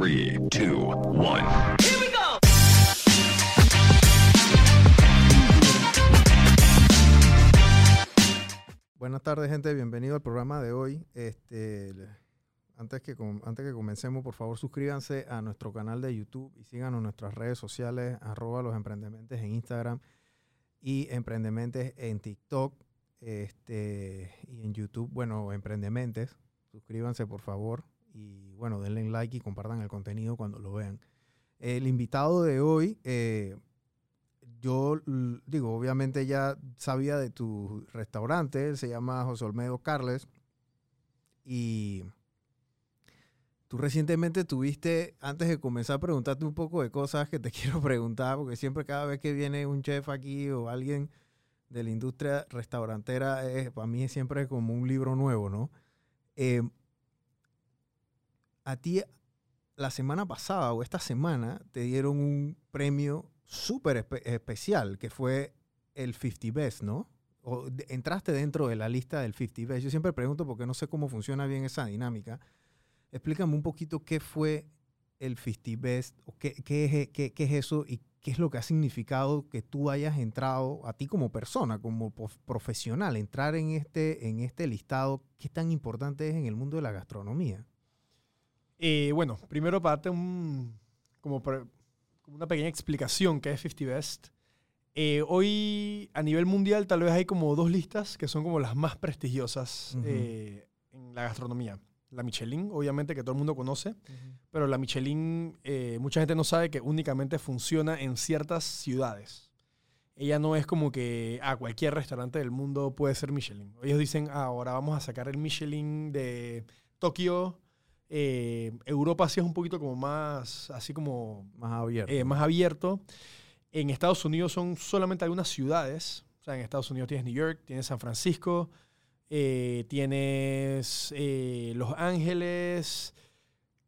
3, 2, 1. Buenas tardes, gente. Bienvenido al programa de hoy. Este, antes, que, antes que comencemos, por favor, suscríbanse a nuestro canal de YouTube y síganos nuestras redes sociales, arroba los emprendementes en Instagram y emprendementes en TikTok este, y en YouTube. Bueno, emprendementes. Suscríbanse, por favor. Y bueno, denle like y compartan el contenido cuando lo vean. El invitado de hoy, eh, yo digo, obviamente ya sabía de tu restaurante, se llama José Olmedo Carles. Y tú recientemente tuviste, antes de comenzar a preguntarte un poco de cosas que te quiero preguntar, porque siempre cada vez que viene un chef aquí o alguien de la industria restaurantera, es, para mí siempre como un libro nuevo, ¿no? Eh, a ti la semana pasada o esta semana te dieron un premio súper espe- especial que fue el 50 Best, ¿no? O entraste dentro de la lista del 50 Best. Yo siempre pregunto porque no sé cómo funciona bien esa dinámica. Explícame un poquito qué fue el 50 Best, o qué, es, eso y qué es lo que ha significado que tú hayas entrado a ti como persona, como prof- profesional, entrar en este, en este listado. ¿Qué tan importante es en el mundo de la gastronomía? Eh, bueno, primero para darte un, como, como una pequeña explicación que es 50 Best. Eh, hoy a nivel mundial tal vez hay como dos listas que son como las más prestigiosas Ujú. eh, en la gastronomía. La Michelin, obviamente que todo el mundo conoce, pero la Michelin, eh, mucha gente no sabe que únicamente funciona en ciertas ciudades. Ella no es como que a cualquier restaurante del mundo puede ser Michelin. Ellos dicen, "Ah, ahora vamos a sacar el Michelin de Tokio. Eh, Europa sí es un poquito como más, así como Más abierto. eh, más abierto. En Estados Unidos son solamente algunas ciudades. O sea, en Estados Unidos tienes New York, tienes San Francisco, eh, tienes Los Ángeles,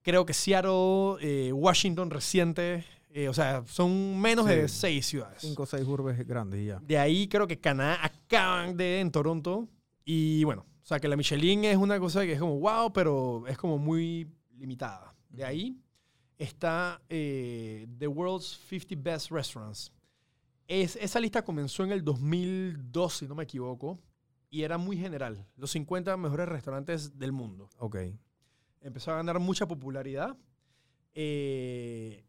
creo que Seattle, Washington reciente. O sea, son menos de seis ciudades. Cinco o seis urbes grandes ya. De ahí creo que Canadá acaban de en Toronto. Y bueno, o sea que la Michelin es una cosa que es como wow, pero es como muy limitada. De ahí está eh, The World's 50 Best Restaurants. Es, esa lista comenzó en el 2002, si no me equivoco, y era muy general. Los 50 mejores restaurantes del mundo Ok. empezó a ganar mucha popularidad. Eh,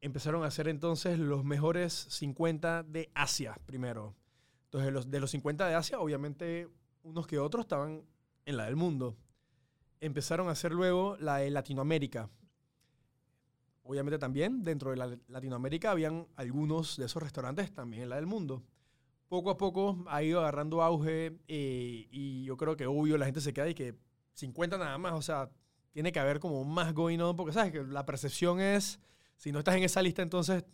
empezaron a hacer entonces los mejores 50 de Asia primero. Entonces, los, de los 50 de Asia, obviamente, unos que otros estaban en la del mundo. Empezaron a hacer luego la de Latinoamérica. Obviamente también dentro de la Latinoamérica habían algunos de esos restaurantes también en la del mundo. Poco a poco ha ido agarrando auge eh, y yo creo que obvio la gente se queda y que 50 nada más, o sea, tiene que haber como más going on, porque sabes que la percepción es, si no estás en esa lista, entonces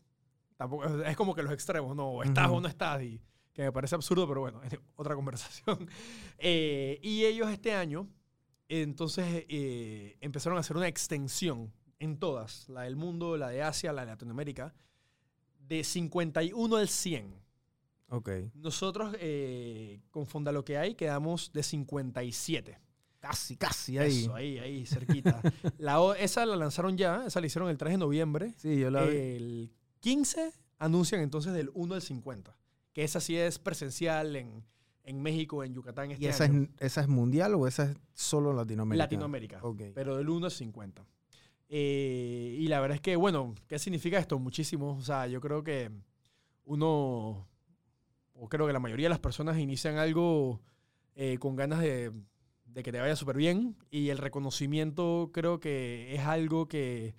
tampoco es como que los extremos, no, o estás Ujú. o no estás, y que me parece absurdo, pero bueno, es otra conversación. Eh, y ellos este año, entonces, eh, empezaron a hacer una extensión en todas, la del mundo, la de Asia, la de Latinoamérica, de 51 al 100. Ok. Nosotros, eh, con Fonda lo que hay, quedamos de 57. Casi, casi ahí. Eso, ahí, ahí, cerquita. la, esa la lanzaron ya, esa la hicieron el 3 de noviembre. Sí, yo la vi. El 15 anuncian entonces del 1 al 50, que esa sí es presencial en, en México, en Yucatán este ¿Y esa es, esa es mundial o esa es solo Latinoamérica? Latinoamérica, Ok. pero del 1 al 50. Eh, y la verdad es que, bueno, ¿qué significa esto? Muchísimo. O sea, yo creo que uno, o creo que la mayoría de las personas inician algo eh, con ganas de, de que te vaya súper bien y el reconocimiento creo que es algo que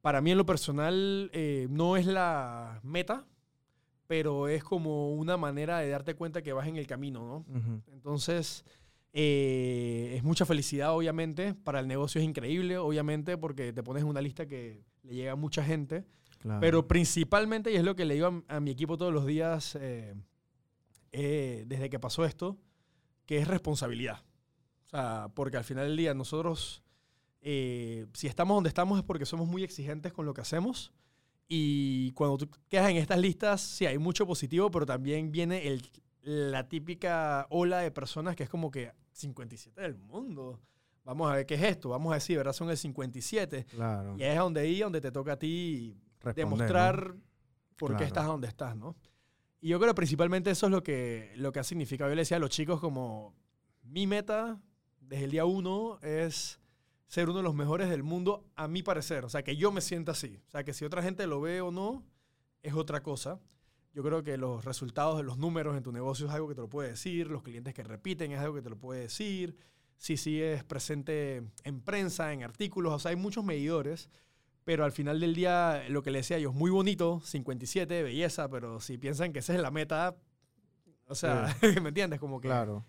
para mí en lo personal eh, no es la meta, pero es como una manera de darte cuenta que vas en el camino, ¿no? Ujú. Entonces, eh, es mucha felicidad, obviamente. Para el negocio es increíble, obviamente, porque te pones en una lista que le llega a mucha gente. Claro. Pero principalmente, y es lo que le digo a, a mi equipo todos los días eh, eh, desde que pasó esto, que es responsabilidad. O sea, porque al final del día nosotros, eh, si estamos donde estamos es porque somos muy exigentes con lo que hacemos. Y cuando tú quedas en estas listas, sí hay mucho positivo, pero también viene el, la típica ola de personas que es como que 57 del mundo. vamos a ver qué es esto, vamos a decir, ¿verdad? Son el 57. Claro. Y es donde ahí donde te toca a ti Responder, demostrar por Claro. qué estás donde estás, ¿no? Y yo creo principalmente eso es lo que, lo que ha significado. Yo le decía a los chicos como mi meta desde el día uno es ser uno de los mejores del mundo, a mi parecer. O sea, que yo me sienta así. O sea, que si otra gente lo ve o no, es otra cosa. Yo creo que los resultados de los números en tu negocio es algo que te lo puede decir, los clientes que repiten es algo que te lo puede decir, si sigues presente en prensa, en artículos, o sea, hay muchos medidores, pero al final del día, lo que le decía yo, es muy bonito, 57, belleza, pero si piensan que esa es la meta, o sea, ¿me entiendes? Como que Claro.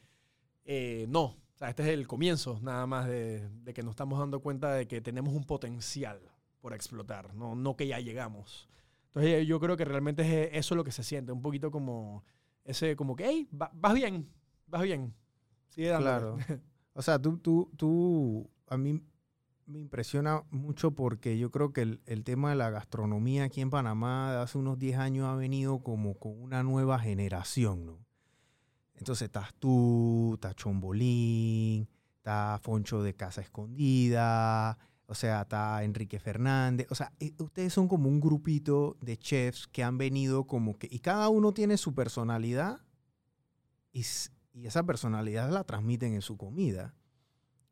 eh, no. Sea, este es el comienzo nada más de, de que nos estamos dando cuenta de que tenemos un potencial por explotar, no, no que ya llegamos. Entonces eh, yo creo que realmente es eso lo que se siente, un poquito como ese, como que, hey, va- vas bien, vas bien. Sigue. Claro. O sea, tú, tú, tú, a mí me impresiona mucho porque yo creo que el, el tema de la gastronomía aquí en Panamá de hace unos 10 años ha venido como con una nueva generación, ¿no? Entonces estás tú, está Chombolín, está Foncho de Casa Escondida, o sea, está Enrique Fernández. O sea, eh, ustedes son como un grupito de chefs que han venido como que, y cada uno tiene su personalidad y, y esa personalidad la transmiten en su comida.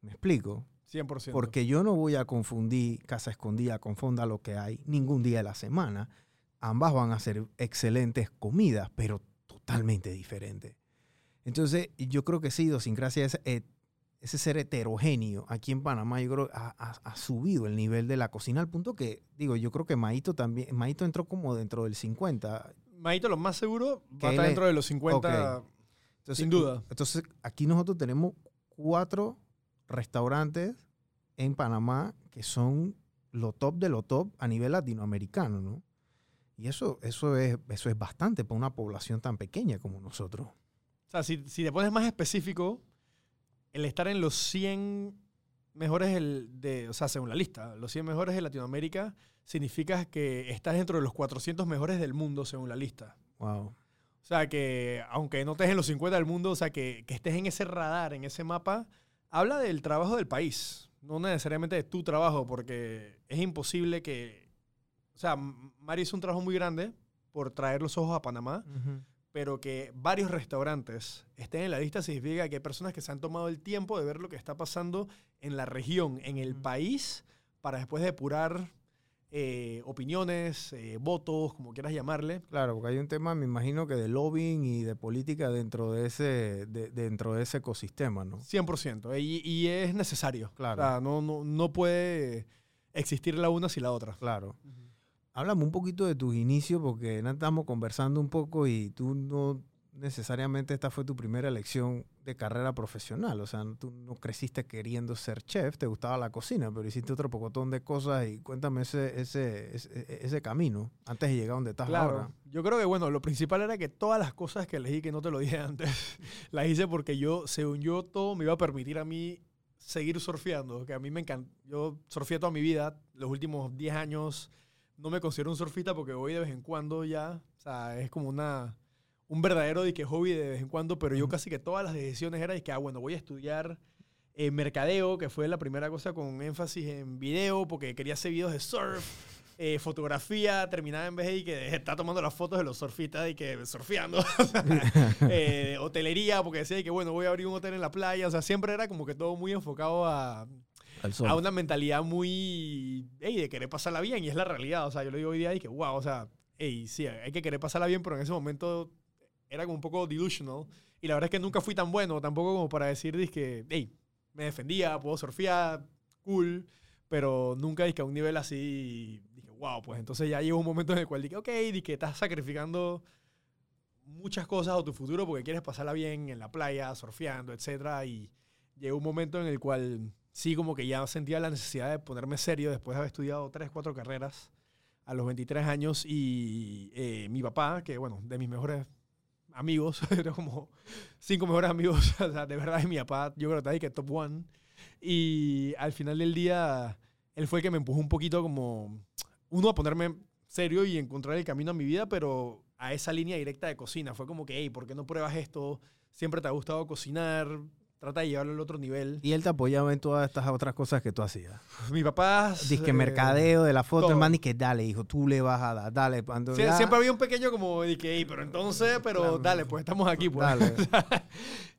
¿Me explico? 100%. Porque yo no voy a confundir Casa Escondida con Fonda lo que hay ningún día de la semana. Ambas van a ser excelentes comidas, pero totalmente diferentes. Entonces, yo creo que sí, idiosincrasia, ese, eh, ese ser heterogéneo aquí en Panamá, yo creo que ha, ha- ha subido el nivel de la cocina al punto que, digo, yo creo que Maito también, Maito entró como dentro del 50. Maito, lo más seguro, va a estar dentro de los 50. Ok. Entonces, Sin duda. Entonces, aquí nosotros tenemos cuatro restaurantes en Panamá que son lo top de lo top a nivel latinoamericano, ¿no? Y eso, eso, es, eso es bastante para una población tan pequeña como nosotros. O sea, si, si te pones más específico, el estar en los 100 mejores el de, o sea, según la lista, los 100 mejores de Latinoamérica significa que estás dentro de los 400 mejores del mundo según la lista. Wow. O sea, que aunque no estés en los 50 del mundo, o sea, que, que estés en ese radar, en ese mapa, habla del trabajo del país, no necesariamente de tu trabajo, porque es imposible que... O sea, Mario hizo un trabajo muy grande por traer los ojos a Panamá, pero que varios restaurantes estén en la lista significa que hay personas que se han tomado el tiempo de ver lo que está pasando en la región, en el país, para después depurar eh, opiniones, eh, votos, como quieras llamarle. Claro, porque hay un tema, me imagino que de lobbying y de política dentro de ese, de- dentro de ese ecosistema, ¿no? 100%. Y, y es necesario. Claro. O sea, no, no, no puede existir la una sin la otra. Claro. Háblame un poquito de tus inicios, porque estamos conversando un poco y tú no necesariamente esta fue tu primera elección de carrera profesional. O sea, tú no creciste queriendo ser chef, te gustaba la cocina, pero hiciste otro pocotón de cosas y cuéntame ese, ese, ese, ese camino antes de llegar a donde estás Claro. ahora. Yo creo que, bueno, lo principal era que todas las cosas que elegí, que no te lo dije antes, las hice porque yo, según yo, todo me iba a permitir a mí seguir surfeando. Que a mí me encanta. Yo surfeé toda mi vida, los últimos 10 años. No me considero un surfista porque voy de vez en cuando ya. O sea, es como una, un verdadero de que hobby de vez en cuando, pero yo casi que todas las decisiones eran de que, ah, bueno, voy a estudiar eh, mercadeo, que fue la primera cosa con énfasis en video, porque quería hacer videos de surf eh, fotografía, terminaba en vez de que está tomando las fotos de los surfistas y que surfeando. Eh, hotelería, porque decía que bueno, voy a abrir un hotel en la playa. O sea, siempre era como que todo muy enfocado a, Al sol. a una mentalidad muy, hey, de querer pasarla bien. Y es la realidad. O sea, yo lo digo hoy día y que, wow, o sea, hey, sí, hay que querer pasarla bien, pero en ese momento era como un poco delusional. Y la verdad es que nunca fui tan bueno, tampoco como para decir, que, hey, me defendía, puedo surfear, cool. Pero nunca dije a un nivel así, dije, wow, pues entonces ya llegó un momento en el cual dije, ok, dije, estás sacrificando muchas cosas a tu futuro porque quieres pasarla bien en la playa, surfeando, etcétera Y llegó un momento en el cual sí como que ya sentía la necesidad de ponerme serio después de haber estudiado tres, cuatro carreras a los 23 años y eh, mi papá, que bueno, de mis mejores amigos, era como cinco mejores amigos, o sea, de verdad es mi papá, yo creo que está ahí que top one. Y al final del día, él fue el que me empujó un poquito como, uno, a ponerme serio y encontrar el camino a mi vida, pero a esa línea directa de cocina. Fue como que, hey, ¿por qué no pruebas esto? Siempre te ha gustado cocinar. Trata de llevarlo al otro nivel. Y él te apoyaba en todas estas otras cosas que tú hacías. Mi papá... Disque eh, mercadeo de la foto, todo. hermano, y que dale, hijo, tú le vas a dar, dale. cuando Sie- ya- siempre había un pequeño como de que, "Ey, pero entonces, pero Claro. dale, pues estamos aquí, pues. Dale.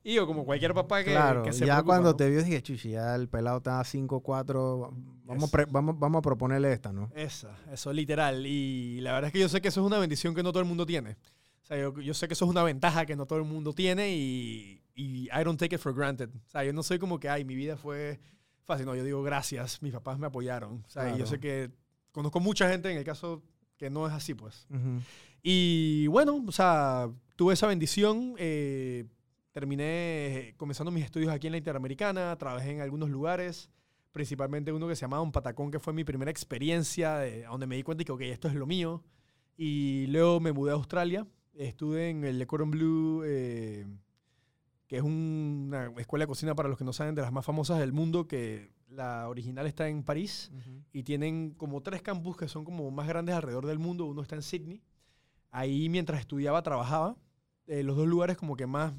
y yo, como cualquier papá que, Claro, que se ya preocupa, cuando ¿no? te vio dije, chuchi, ya el pelado está 5-4, vamos, vamos, vamos a proponerle esta, ¿no? Esa, eso literal. Y la verdad es que yo sé que eso es una bendición que no todo el mundo tiene. O sea, yo, yo sé que eso es una ventaja que no todo el mundo tiene y, y I don't take it for granted. O sea, yo no soy como que, ay, mi vida fue fácil. No, yo digo gracias, mis papás me apoyaron. O sea, y yo Claro. sé que conozco mucha gente en el caso que no es así, pues. Ujú. Y bueno, o sea, tuve esa bendición. eh, terminé comenzando mis estudios aquí en la Interamericana, trabajé en algunos lugares, principalmente uno que se llamaba Un Patacón, que fue mi primera experiencia, de- donde me di cuenta que, ok, esto es lo mío. Y luego me mudé a Australia, estuve en el Cordon Bleu, eh, que es un- una escuela de cocina para los que no saben, de las más famosas del mundo, que la original está en París y tienen como tres campus que son como más grandes alrededor del mundo. Uno está en Sydney. Ahí mientras estudiaba trabajaba. Eh, los dos lugares como que más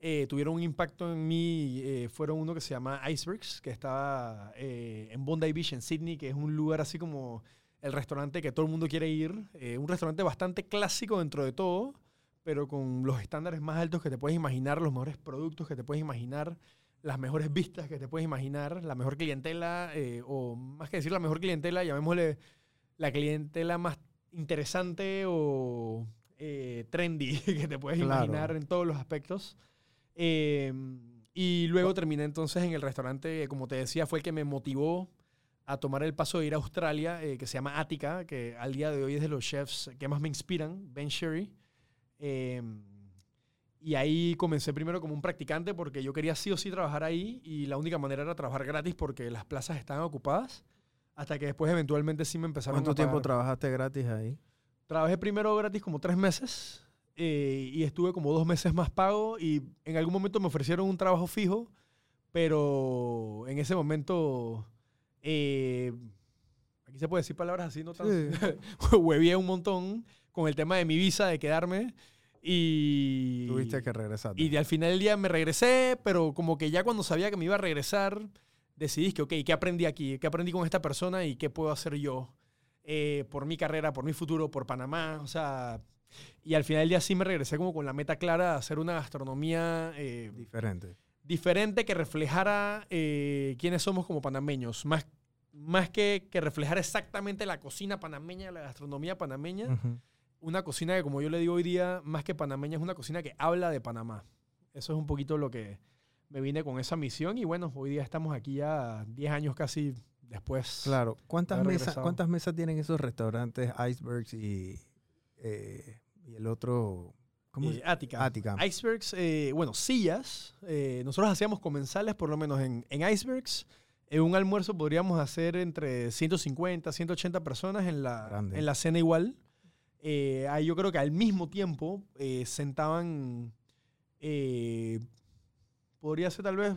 eh, tuvieron un impacto en mí eh, fueron uno que se llama Icebergs, que estaba eh, en Bondi Beach, en Sydney, que es un lugar así como el restaurante que todo el mundo quiere ir. Eh, un restaurante bastante clásico dentro de todo, pero con los estándares más altos que te puedes imaginar, los mejores productos que te puedes imaginar, las mejores vistas que te puedes imaginar, la mejor clientela, eh, o más que decir la mejor clientela, llamémosle la clientela más interesante o eh, trendy que te puedes Claro. imaginar en todos los aspectos. Eh, y luego terminé entonces en el restaurante, que, como te decía, fue el que me motivó a tomar el paso de ir a Australia, eh, que se llama Attica, que al día de hoy es de los chefs que más me inspiran, Ben Sherry. Eh, y ahí comencé primero como un practicante porque yo quería sí o sí trabajar ahí y la única manera era trabajar gratis porque las plazas estaban ocupadas. Hasta que después eventualmente sí me empezaron ¿Cuánto a tiempo pagar. trabajaste gratis ahí? Trabajé primero gratis como tres meses eh, y estuve como dos meses más pago y en algún momento me ofrecieron un trabajo fijo, pero en ese momento, eh, aquí se puede decir palabras así, no tan... Sí. un montón con el tema de mi visa, de quedarme y... Tuviste que regresar. Y al final del día me regresé, pero como que ya cuando sabía que me iba a regresar, decidí que, ok, ¿qué aprendí aquí? ¿Qué aprendí con esta persona y qué puedo hacer yo eh, por mi carrera, por mi futuro, por Panamá? O sea, y al final del día sí me regresé como con la meta clara de hacer una gastronomía eh, Diferente. diferente que reflejara eh, quiénes somos como panameños, más, más que, que reflejara exactamente la cocina panameña, la gastronomía panameña Ujú. Una cocina que, como yo le digo hoy día, más que panameña, es una cocina que habla de Panamá. Eso es un poquito lo que me vine con esa misión. Y bueno, hoy día estamos aquí ya 10 años casi después. Claro. ¿Cuántas mesas. ¿Cuántas mesas tienen esos restaurantes Icebergs y, eh, y el otro? ¿Cómo Eh, Ática. Ática. Icebergs, eh, bueno, sillas. eh, nosotros hacíamos comensales, por lo menos en, en Icebergs. En un almuerzo podríamos hacer entre 150, 180 personas en la, Grande. en la cena igual. Eh, ahí yo creo que al mismo tiempo eh, sentaban, eh, podría ser tal vez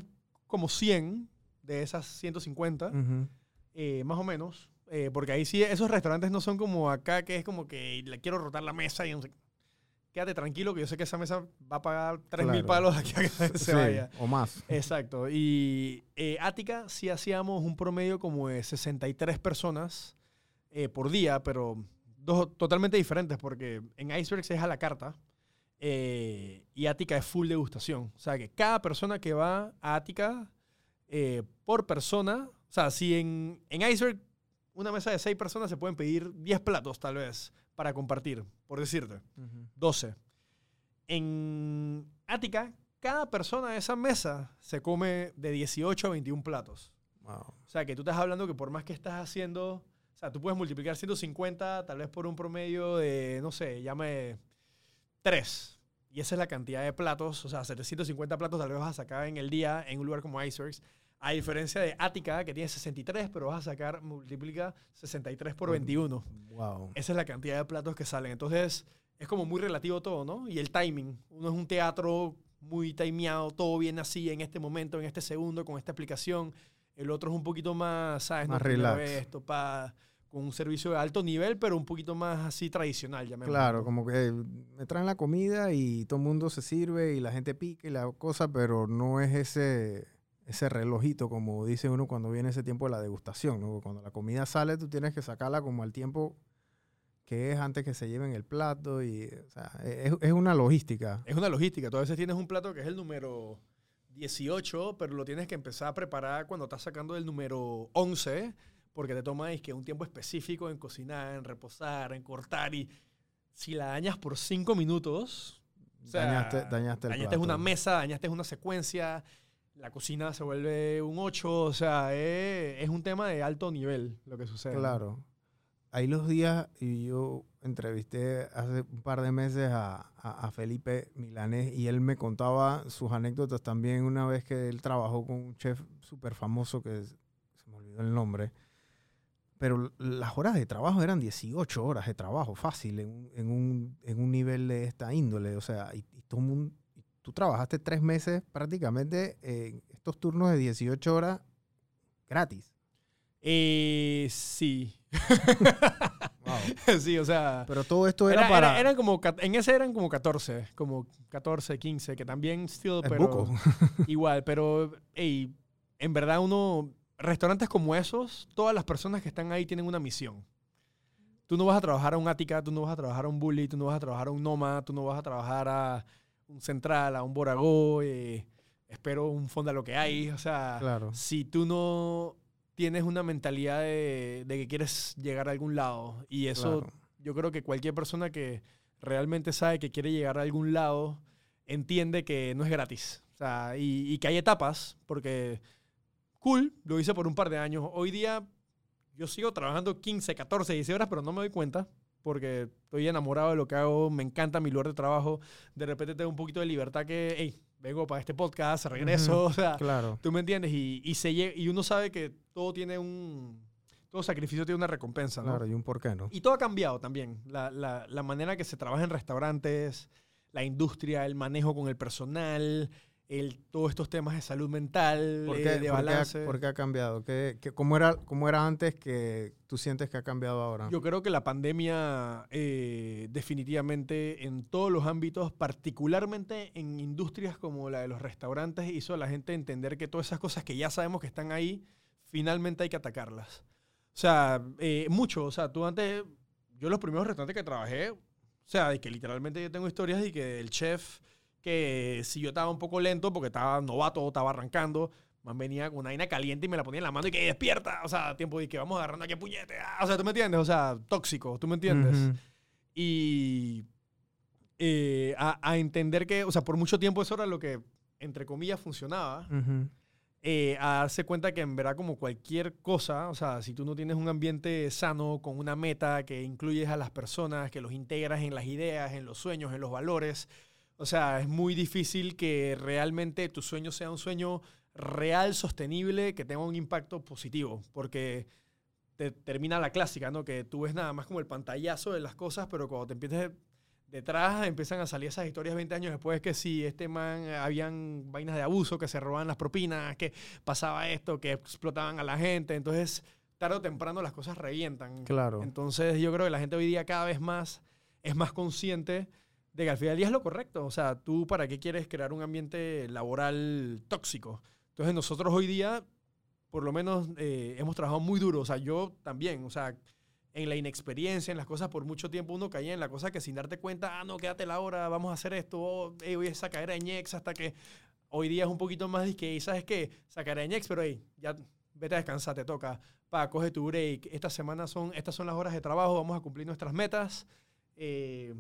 como 100 de esas 150, Ujú. eh, más o menos. eh, porque ahí sí, esos restaurantes no son como acá, que es como que le quiero rotar la mesa y no sé. Quédate tranquilo, que yo sé que esa mesa va a pagar 3 mil Claro. palos aquí a que se Sí, vaya. O más. Exacto. Y eh, Ática sí hacíamos un promedio como de 63 personas por día, pero dos totalmente diferentes porque en Icebergs es a la carta eh, y Ática es full degustación. O sea que cada persona que va a Ática eh, por persona, o sea, si en, en Iceberg una mesa de 6 personas se pueden pedir 10 platos tal vez para compartir, por decirte. Ujú. 12. En Ática, cada persona de esa mesa se come de 18 a 21 platos. Wow. O sea, que tú estás hablando que por más que estás haciendo, sea, tú puedes multiplicar 150 tal vez por un promedio de, no sé, llame 3. Y esa es la cantidad de platos, o sea, 750 platos tal vez vas a sacar en el día en un lugar como Icebergs. A diferencia de Ática, que tiene 63, pero vas a sacar, multiplica 63 por 21. Wow. Esa es la cantidad de platos que salen. Entonces, es como muy relativo todo, ¿no? Y el timing. Uno es un teatro muy timeado, todo viene así en este momento, en este segundo, con esta explicación. El otro es un poquito más, ¿sabes? Más Primero relax. Esto, pa, con un servicio de alto nivel, pero un poquito más así tradicional, llamémoslo. Claro, como que me traen la comida y todo el mundo se sirve y la gente pica y la cosa, pero no es ese, ese relojito, como dice uno cuando viene ese tiempo de la degustación, ¿no? Cuando la comida sale, tú tienes que sacarla como al tiempo que es antes que se lleven el plato y, o sea, es, es una logística. Es una logística. Tú a veces tienes un plato que es el número 18, pero lo tienes que empezar a preparar cuando estás sacando el número 11, porque te toma es que un tiempo específico en cocinar, en reposar, en cortar y si la dañas por 5 minutos, o sea, dañaste, dañaste el dañaste plato. una mesa, dañaste una secuencia, la cocina se vuelve un 8, o sea, es, es un tema de alto nivel lo que sucede. Claro. Ahí los días, y yo entrevisté hace un par de meses a, a- a Felipe Milanés y él me contaba sus anécdotas también una vez que él trabajó con un chef súper famoso que se me olvidó el nombre. Pero las horas de trabajo eran 18 horas de trabajo fácil en un, en un, en un nivel de esta índole. O sea, y, y todo mundo, y tú trabajaste tres meses prácticamente en estos turnos de 18 horas gratis. Eh, sí. Wow. sí, o sea... Pero todo esto era, Era- para... era- eran como, en ese eran como 14, como 14, 15, que también still, pero buco. igual, pero ey, en verdad uno, restaurantes como esos, todas las personas que están ahí tienen una misión. Tú no vas a trabajar a un Ática, tú no vas a trabajar a un Bully, tú no vas a trabajar a un Noma, tú no vas a trabajar a un Central, a un Boragó, eh, espero un Fonda lo que hay, o sea, Claro. si tú no tienes una mentalidad de, de que quieres llegar a algún lado y eso claro. yo creo que cualquier persona que realmente sabe que quiere llegar a algún lado entiende que no es gratis. O sea, y, y que hay etapas, porque cool, lo hice por un par de años. Hoy día yo sigo trabajando 15, 14, 16 horas, pero no me doy cuenta porque estoy enamorado de lo que hago, me encanta mi lugar de trabajo. De repente tengo un poquito de libertad que, hey, vengo para este podcast, regreso, o sea, Claro. ¿Tú me entiendes? Y, y, se y uno sabe que todo tiene un... Todo sacrificio tiene una recompensa, ¿no? Claro, y un por qué, ¿no? Y todo ha cambiado también. La, la, la manera que se trabaja en restaurantes, la industria, el manejo con el personal, el, todos estos temas de salud mental, ¿Por eh, qué, de por qué ha, balance. por qué ha cambiado? ¿Qué, qué- cómo, era, ¿Cómo era antes que tú sientes que ha cambiado ahora? Yo creo que la pandemia eh, definitivamente en todos los ámbitos, particularmente en industrias como la de los restaurantes, hizo a la gente entender que todas esas cosas que ya sabemos que están ahí, finalmente hay que atacarlas. O sea, eh, mucho. O sea, tú antes, yo los primeros restaurantes que trabajé, o sea, de que literalmente yo tengo historias de que el chef, que si yo estaba un poco lento porque estaba novato, estaba arrancando, man venía con una vaina caliente y me la ponía en la mano y que despierta. O sea, tiempo de que vamos agarrando aquí a puñete. ah, O sea, ¿tú me entiendes? O sea, tóxico, ¿tú me entiendes? Y eh, a, a entender que, o sea, por mucho tiempo eso era lo que, entre comillas, funcionaba. Ujú. eh, a darse cuenta que en verdad como cualquier cosa, o sea, si tú no tienes un ambiente sano, con una meta que incluyes a las personas, que los integras en las ideas, en los sueños, en los valores, o sea, es muy difícil que realmente tu sueño sea un sueño real, sostenible, que tenga un impacto positivo, porque te termina la clásica, ¿no? Que tú ves nada más como el pantallazo de las cosas, pero cuando te empiezas detrás empiezan a salir esas historias 20 años después que si este man habían vainas de abuso, que se robaban las propinas, que pasaba esto, que explotaban a la gente, entonces tarde o temprano las cosas revientan. Claro. Entonces yo creo que la gente hoy día cada vez más es más consciente de que al final día es lo correcto. O sea, tú para qué quieres crear un ambiente laboral tóxico. Entonces nosotros hoy día, por lo menos, eh, hemos trabajado muy duro. O sea, yo también, o sea, en la inexperiencia, en las cosas por mucho tiempo uno caía en la cosa que sin darte cuenta, ah, no, quédate la hora, vamos a hacer esto, oh, hey, voy a sacar de ñex hasta que hoy día es un poquito más de que, ¿sabes qué? Sacaré de ñex, pero hey, ya vete a descansar, te toca. Pa, coge tu break. Estas semanas son, estas son las horas de trabajo, vamos a cumplir nuestras metas. Eh,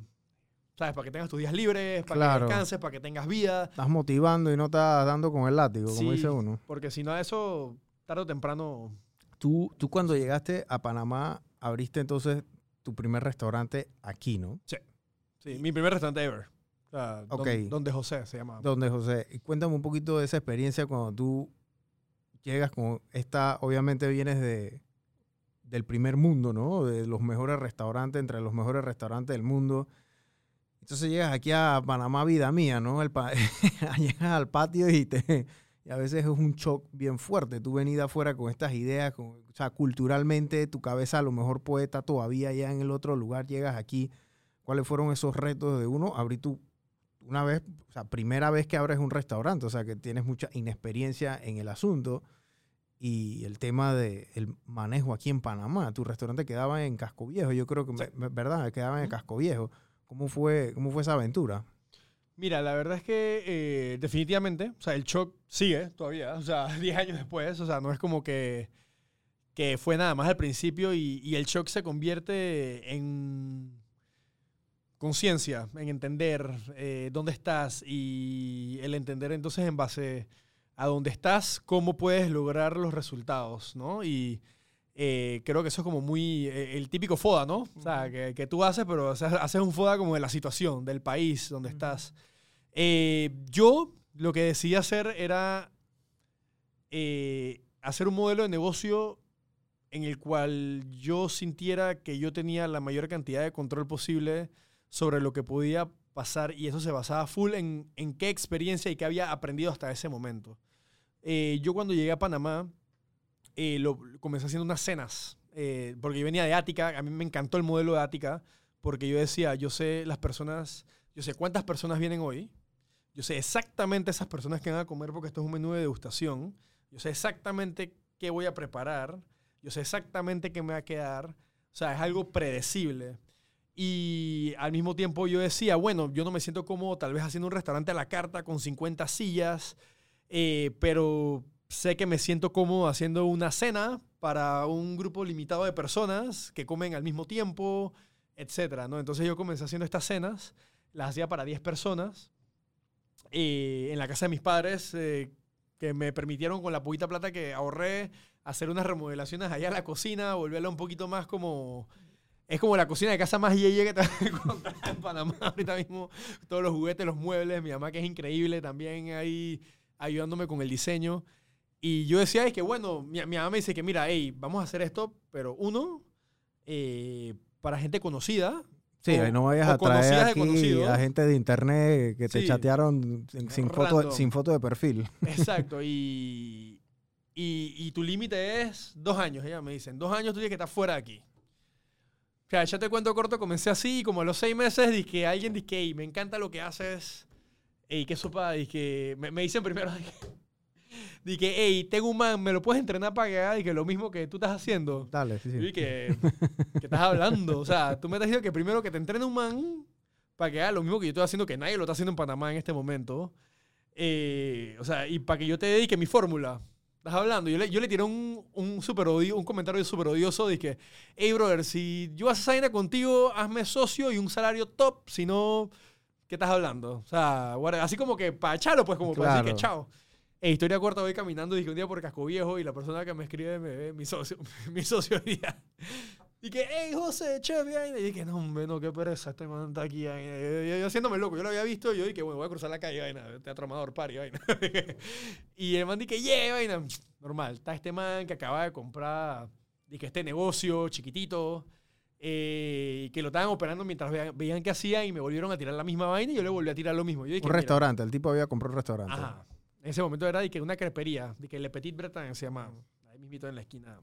¿Sabes? Para que tengas tus días libres, para Claro. que descanses, para que tengas vida. Estás motivando y no estás dando con el látigo, como Sí. dice uno. Porque si no, eso tarde o temprano. Tú, tú cuando llegaste a Panamá, abriste entonces tu primer restaurante aquí, ¿no? Sí, mi primer restaurante ever. O sea, don- Ok. donde José se llama. Donde, José, y cuéntame un poquito de esa experiencia cuando tú llegas con esta, obviamente vienes de del primer mundo, ¿no? De los mejores restaurantes, entre los mejores restaurantes del mundo. Entonces llegas aquí a Panamá, vida mía, ¿no? El pa- llegas al patio y te, y a veces es un shock bien fuerte. Tú venís de afuera con estas ideas, con, o sea, culturalmente tu cabeza a lo mejor estar todavía allá en el otro lugar, llegas aquí. ¿Cuáles fueron esos retos de uno? Abrir tu, una vez, o sea, primera vez que abres un restaurante, o sea, que tienes mucha inexperiencia en el asunto. Y el tema del el manejo aquí en Panamá. Tu restaurante quedaba en Casco Viejo, yo creo que, Sí. ¿verdad? Quedaba en. Casco Viejo. ¿Cómo fue, ¿Cómo fue esa aventura? Mira, la verdad es que eh, definitivamente, o sea, el shock sigue todavía, o sea, 10 años después, o sea, no es como que, que fue nada más al principio y, el shock se convierte en conciencia, en entender eh, dónde estás y el entender entonces en base a dónde estás, cómo puedes lograr los resultados, ¿no? Y eh, creo que eso es como muy eh, el típico FODA, ¿no? O sea, que, que tú haces, pero haces, haces un FODA como de la situación, del país donde estás. Eh, yo lo que decidí hacer era eh, hacer un modelo de negocio en el cual yo sintiera que yo tenía la mayor cantidad de control posible sobre lo que podía pasar y eso se basaba full en, en qué experiencia y qué había aprendido hasta ese momento. Eh, yo cuando llegué a Panamá, eh, lo, comencé haciendo unas cenas, eh, porque yo venía de Ática, a mí me encantó el modelo de Ática, porque yo decía, yo sé las personas, yo sé cuántas personas vienen hoy, yo sé exactamente esas personas que van a comer porque esto es un menú de degustación, yo sé exactamente qué voy a preparar, yo sé exactamente qué me va a quedar, o sea, es algo predecible. Y al mismo tiempo yo decía, bueno, yo no me siento cómodo tal vez haciendo un restaurante a la carta con 50 sillas, eh, pero sé que me siento cómodo haciendo una cena para un grupo limitado de personas que comen al mismo tiempo, etcétera, ¿no? Entonces yo comencé haciendo estas cenas, las hacía para 10 personas, eh, en la casa de mis padres, eh, que me permitieron con la poquita plata que ahorré hacer unas remodelaciones allá a la cocina, volverla un poquito más como... Es como la cocina de casa más yeye que te encontrar en Panamá ahorita mismo. Todos los juguetes, los muebles, mi mamá que es increíble también ahí ayudándome con el diseño. Y yo decía, es que bueno, mi, mi mamá me dice que mira, hey, vamos a hacer esto, pero uno, eh, para gente conocida. Sí, o- ahí no vayas a traer aquí a gente de internet que te Sí. chatearon sin, foto, sin foto de perfil. Exacto, y, y, y tu límite es dos años, ella me dicen, dos años tú tienes que estar fuera de aquí. O sea, ya te cuento corto, comencé así, y como a los seis meses, dije, alguien dice, hey, me encanta lo que haces, ey, qué sopa, dije, me, me dicen primero, dije, hey, tengo un man, ¿me lo puedes entrenar para que haga dije, lo mismo que tú estás haciendo? Dale, sí, sí. dije, ¿qué estás hablando? O sea, tú me estás diciendo que primero que te entrene un man para que haga lo mismo que yo estoy haciendo, que nadie lo está haciendo en Panamá en este momento. Eh, o sea, y para que yo te dedique mi fórmula. Estás hablando. Yo le, yo le tiré un, un, super odio, un comentario súper odioso que, hey, brother, si yo hago esa vaina contigo, hazme socio y un salario top. Si no, ¿qué estás hablando? O sea, así como que para echarlo, pues, como para decir que Claro. chao. Historia corta, voy caminando, dije un día por Casco Viejo y la persona que me escribe me ve mi socio, mi socio día. Y que, hey, José, chef, y vaina. Y dije, no, hombre, no, qué pereza, este man está aquí. vaina". Yo, yo- yo haciéndome loco, yo lo había visto, y yo dije, bueno, voy a cruzar la calle, vaina, teatro amador, party, vaina. y el man dije, yeah, vaina, normal, está este man que acaba de comprar, dije, este negocio chiquitito, eh, que lo estaban operando mientras veían, veían qué hacía y me volvieron a tirar la misma vaina y yo le volví a tirar lo mismo. Yo dije, Un "Mira, restaurante, el tipo había comprado un restaurante. Ajá. En ese momento era de que una crepería, de que Le Petit Breton se llama, ahí mismito en la esquina.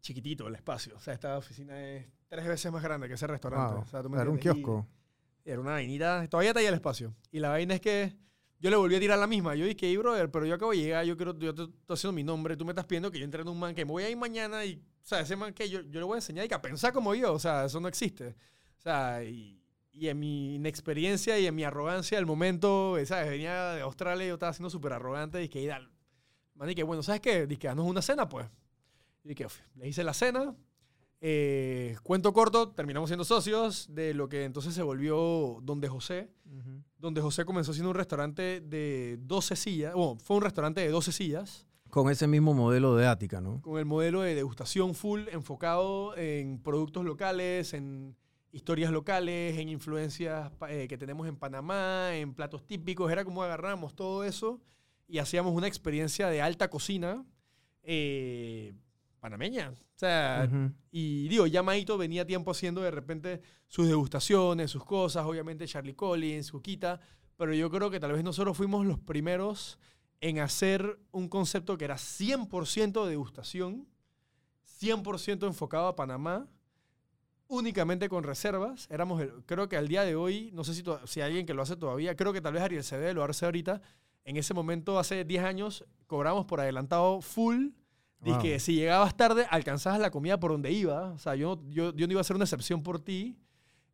Chiquitito el espacio. O sea, esta oficina es tres veces más grande que ese restaurante. Wow. O sea, tú me Era un entiendes. Y kiosco. Era una vainita. Todavía está ahí el espacio. Y la vaina es que yo le volví a tirar la misma. Yo dije, hey, brother, pero yo acabo de llegar, yo quiero, yo te estoy haciendo mi nombre, tú me estás pidiendo que yo entre en un man que me voy a ir mañana y, o sea, ese man que yo, yo le voy a enseñar y que a pensar como yo, o sea, eso no existe. O sea, y, y en mi inexperiencia y en mi arrogancia del momento, ¿sabes? Venía de Australia y yo estaba siendo súper arrogante y que, y dale. Man, dije, bueno, ¿sabes qué? Dije, haznos una cena, pues. Y "Uf", le hice la cena. Eh, cuento corto, terminamos siendo socios de lo que entonces se volvió Donde José Ujú. donde José comenzó siendo un restaurante de 12 sillas, bueno, fue un restaurante de 12 sillas, Con ese mismo modelo de Ática, ¿no? con el modelo de degustación full enfocado en productos locales, en historias locales, en influencias eh, que tenemos en Panamá, en platos típicos, era como agarramos todo eso y hacíamos una experiencia de alta cocina eh, panameña. O sea, Ujú. y digo, ya Maito venía tiempo haciendo de repente sus degustaciones, sus cosas, obviamente Charlie Collins, Cuquita, pero yo creo que tal vez nosotros fuimos los primeros en hacer un concepto que era 100% de degustación, 100% enfocado a Panamá, únicamente con reservas. Éramos, el- creo que al día de hoy, no sé si, to- si hay alguien que lo hace todavía, creo que tal vez Ariel CD lo hace ahorita. En ese momento, hace 10 años, cobramos por adelantado full. Wow. que si llegabas tarde, alcanzabas la comida por donde iba. O sea, yo, yo, yo no iba a hacer una excepción por ti.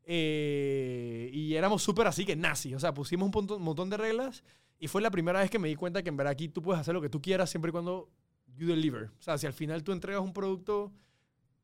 Eh, y éramos súper así que nazi. O sea, pusimos un montón, montón de reglas. Y fue la primera vez que me di cuenta que en verdad aquí tú puedes hacer lo que tú quieras siempre y cuando you deliver. O sea, si al final tú entregas un producto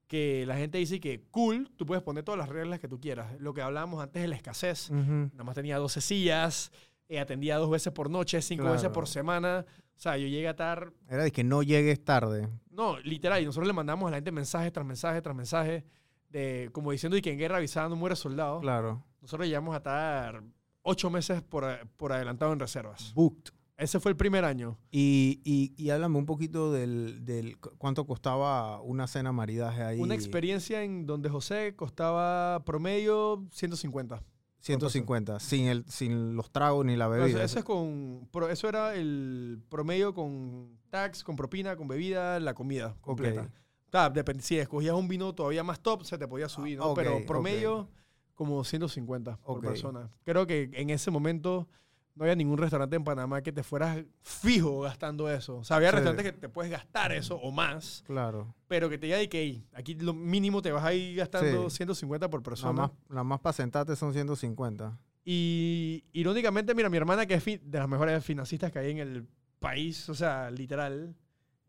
que la gente dice que cool, tú puedes poner todas las reglas que tú quieras. Lo que hablábamos antes de la escasez. Nada más tenía 12 sillas, eh, atendía dos veces por noche, cinco veces por semana. O sea, yo llegué a estar Era de que no llegues tarde. no, literal. Y nosotros le mandamos a la gente mensajes tras mensajes tras mensajes, de, como diciendo y que en guerra avisada no muere soldado. Claro. Nosotros llegamos a estar ocho meses por, a- por adelantado en reservas. Booked. Ese fue el primer año. Y, y, y háblame un poquito del, del cu- cuánto costaba una cena maridaje ahí. Una experiencia en donde José costaba promedio 150. 150, sin, el, sin los tragos ni la bebida. eso, eso es con, eso era el promedio con tax, con propina, con bebida, la comida completa. Ok. O sea, depende, si escogías un vino todavía más top, se te podía subir, ¿no? ok, Pero promedio como 150 Ok. por persona. Creo que en ese momento no había ningún restaurante en Panamá que te fueras fijo gastando eso. O sea, había Sí. restaurantes que te puedes gastar eso o más, Claro. pero que te diga de que "Ey, aquí lo mínimo te vas a ir gastando Sí. 150 por La persona. más, la más para sentarte son 150. Y irónicamente, mira, mi hermana, que es de las mejores financistas que hay en el país, o sea, literal,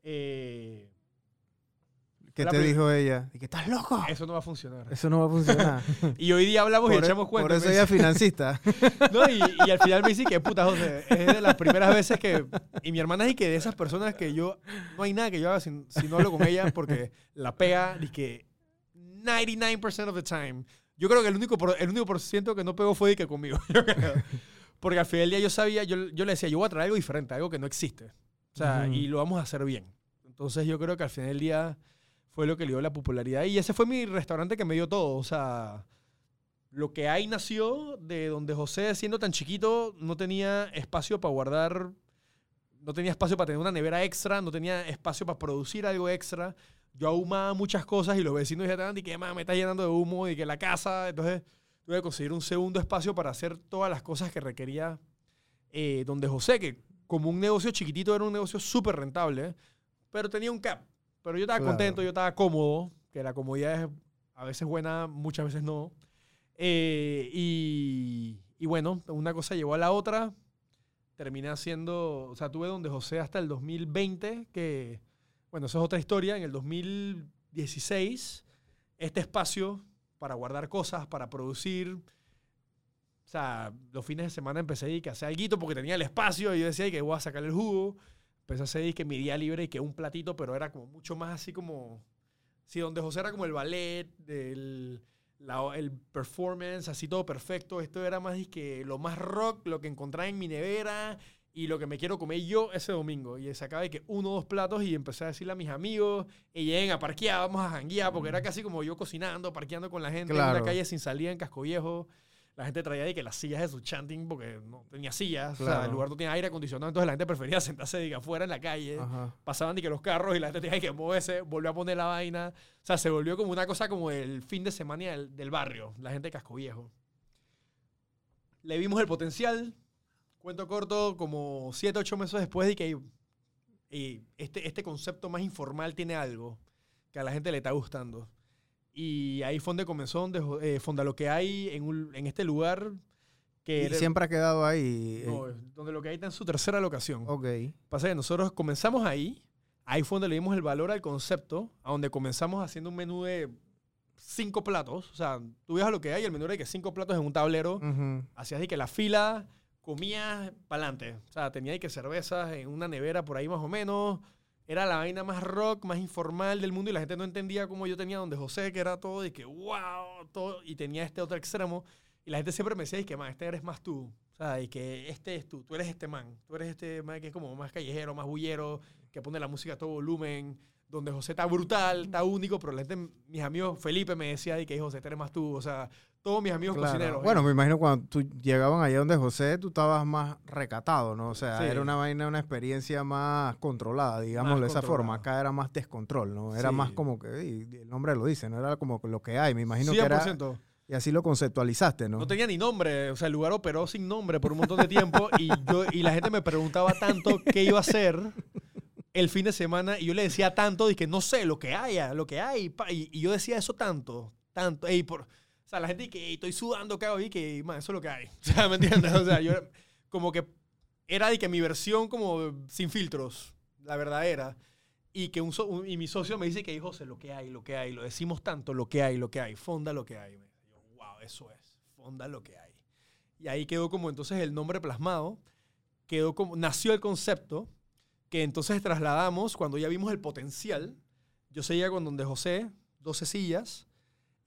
eh, ¿Qué te dijo ella? Y que estás loco. eso no va a funcionar. Eso no va a funcionar. Y hoy día hablamos y por, e- echamos cuenta. por eso ella es financista. No, y, y al final me dice que puta, José, es de las primeras veces que. Y mi hermana es que de esas personas que yo. No hay nada que yo haga si, si no hablo con ella porque la pega, y que 99% of the time. Yo creo que el único, por- el único por ciento que no pegó fue de que conmigo. Porque al final del día yo sabía, yo, yo le decía, yo voy a traer algo diferente, algo que no existe. O sea, Ujú. y lo vamos a hacer bien. Entonces yo creo que al final del día fue lo que le dio la popularidad. Y ese fue mi restaurante que me dio todo. O sea, lo que hay nació de donde José, siendo tan chiquito, no tenía espacio para guardar, no tenía espacio para tener una nevera extra, no tenía espacio para producir algo extra. Yo ahumaba muchas cosas y los vecinos estaban y que "Ma, me está llenando de humo y que la casa. Entonces tuve que conseguir un segundo espacio para hacer todas las cosas que requería eh, donde José, que como un negocio chiquitito era un negocio súper rentable, pero tenía un cap. Pero yo estaba Claro. contento, yo estaba cómodo, que la comodidad es a veces buena, muchas veces no. Eh, y, y bueno, una cosa llevó a la otra. Terminé haciendo, o sea, tuve donde José hasta el 2020, que, bueno, eso es otra historia. En el 2016, este espacio para guardar cosas, para producir. O sea, los fines de semana empecé a hacer algo porque tenía el espacio y yo decía "Ay, que voy a sacar el jugo. Empecé a hacer que mi día libre y que un platito, pero era como mucho más así como. Sí, donde José era como el ballet, del, la- el performance, así todo perfecto. Esto era más que lo más rock, lo que encontraba en mi nevera y lo que me quiero comer yo ese domingo. Y sacaba de que uno o dos platos y empecé a decirle a mis amigos, y lleguen a parquear, vamos a janguear, porque era casi como yo cocinando, parqueando con la gente en una calle sin salida en Casco Viejo. La gente traía de que las sillas de su chanting, porque no tenía sillas, o sea, Claro. el lugar no tenía aire acondicionado, entonces la gente prefería sentarse de que afuera en la calle Ajá. pasaban de que los carros y la gente tenía que moverse, volvió a poner la vaina. O sea, se volvió como una cosa como el fin de semana del, del barrio, la gente de Casco Viejo. Le vimos el potencial. Cuento corto, como 7, 8 meses después de que y este, este concepto más informal tiene algo que a la gente le está gustando. Y ahí fue donde comenzó, donde, eh, Fonda lo que hay en, un- en este lugar que Y era- siempre ha quedado ahí. eh, no, donde lo que hay está en su tercera locación. ok. Pasa que nosotros comenzamos ahí, ahí fue donde le dimos el valor al concepto, a donde comenzamos haciendo un menú de cinco platos. O sea, tú veas lo que hay, el menú era de que cinco platos en un tablero, Ujú. hacías de que la fila, comías para adelante. O sea, tenía que cervezas en una nevera por ahí más o menos. Era la vaina más rock, más informal del mundo y la gente no entendía cómo yo tenía donde José, que era todo de que wow, todo, y tenía este otro extremo. Y la gente siempre me decía, y que man, este eres más tú. O sea, y que este es tú, tú eres este man. Tú eres este man que es como más callejero, más bullero, que pone la música a todo volumen. Donde José está brutal, está único, pero la gente, mis amigos, Felipe me decía de que José, tú eres más tú, o sea, todos mis amigos Claro. cocineros. Bueno, me imagino cuando tú llegaban allá donde José, tú estabas más recatado, ¿no? O sea, Sí. era una vaina, una experiencia más controlada, digámoslo de esa forma. Acá era más descontrol, ¿no? Era Sí. más como que, y el nombre lo dice, no era como lo que hay, me imagino que era, 100%. y así lo conceptualizaste, ¿no? No tenía ni nombre, o sea, el lugar operó sin nombre por un montón de tiempo y, yo, y la gente me preguntaba tanto qué iba a hacer el fin de semana y yo le decía tanto, que no sé, lo que haya, lo que hay, y, y yo decía eso tanto, tanto, ey, por, o sea, la gente dice que "Ey, estoy sudando, ¿qué hago? Y que, man, eso es lo que hay, o sea, ¿me entiendes? O sea, yo era- como que era de que mi versión como sin filtros, la verdadera, y que un, un- y mi socio me dice que, José, lo que hay, lo que hay, lo decimos tanto, lo que hay, lo que hay, fonda lo que hay. Yo, wow, eso es, fonda lo que hay. Y ahí quedó como entonces el nombre plasmado, quedó como, nació el concepto, que entonces trasladamos cuando ya vimos el potencial. Yo seguía con donde José, 12 sillas.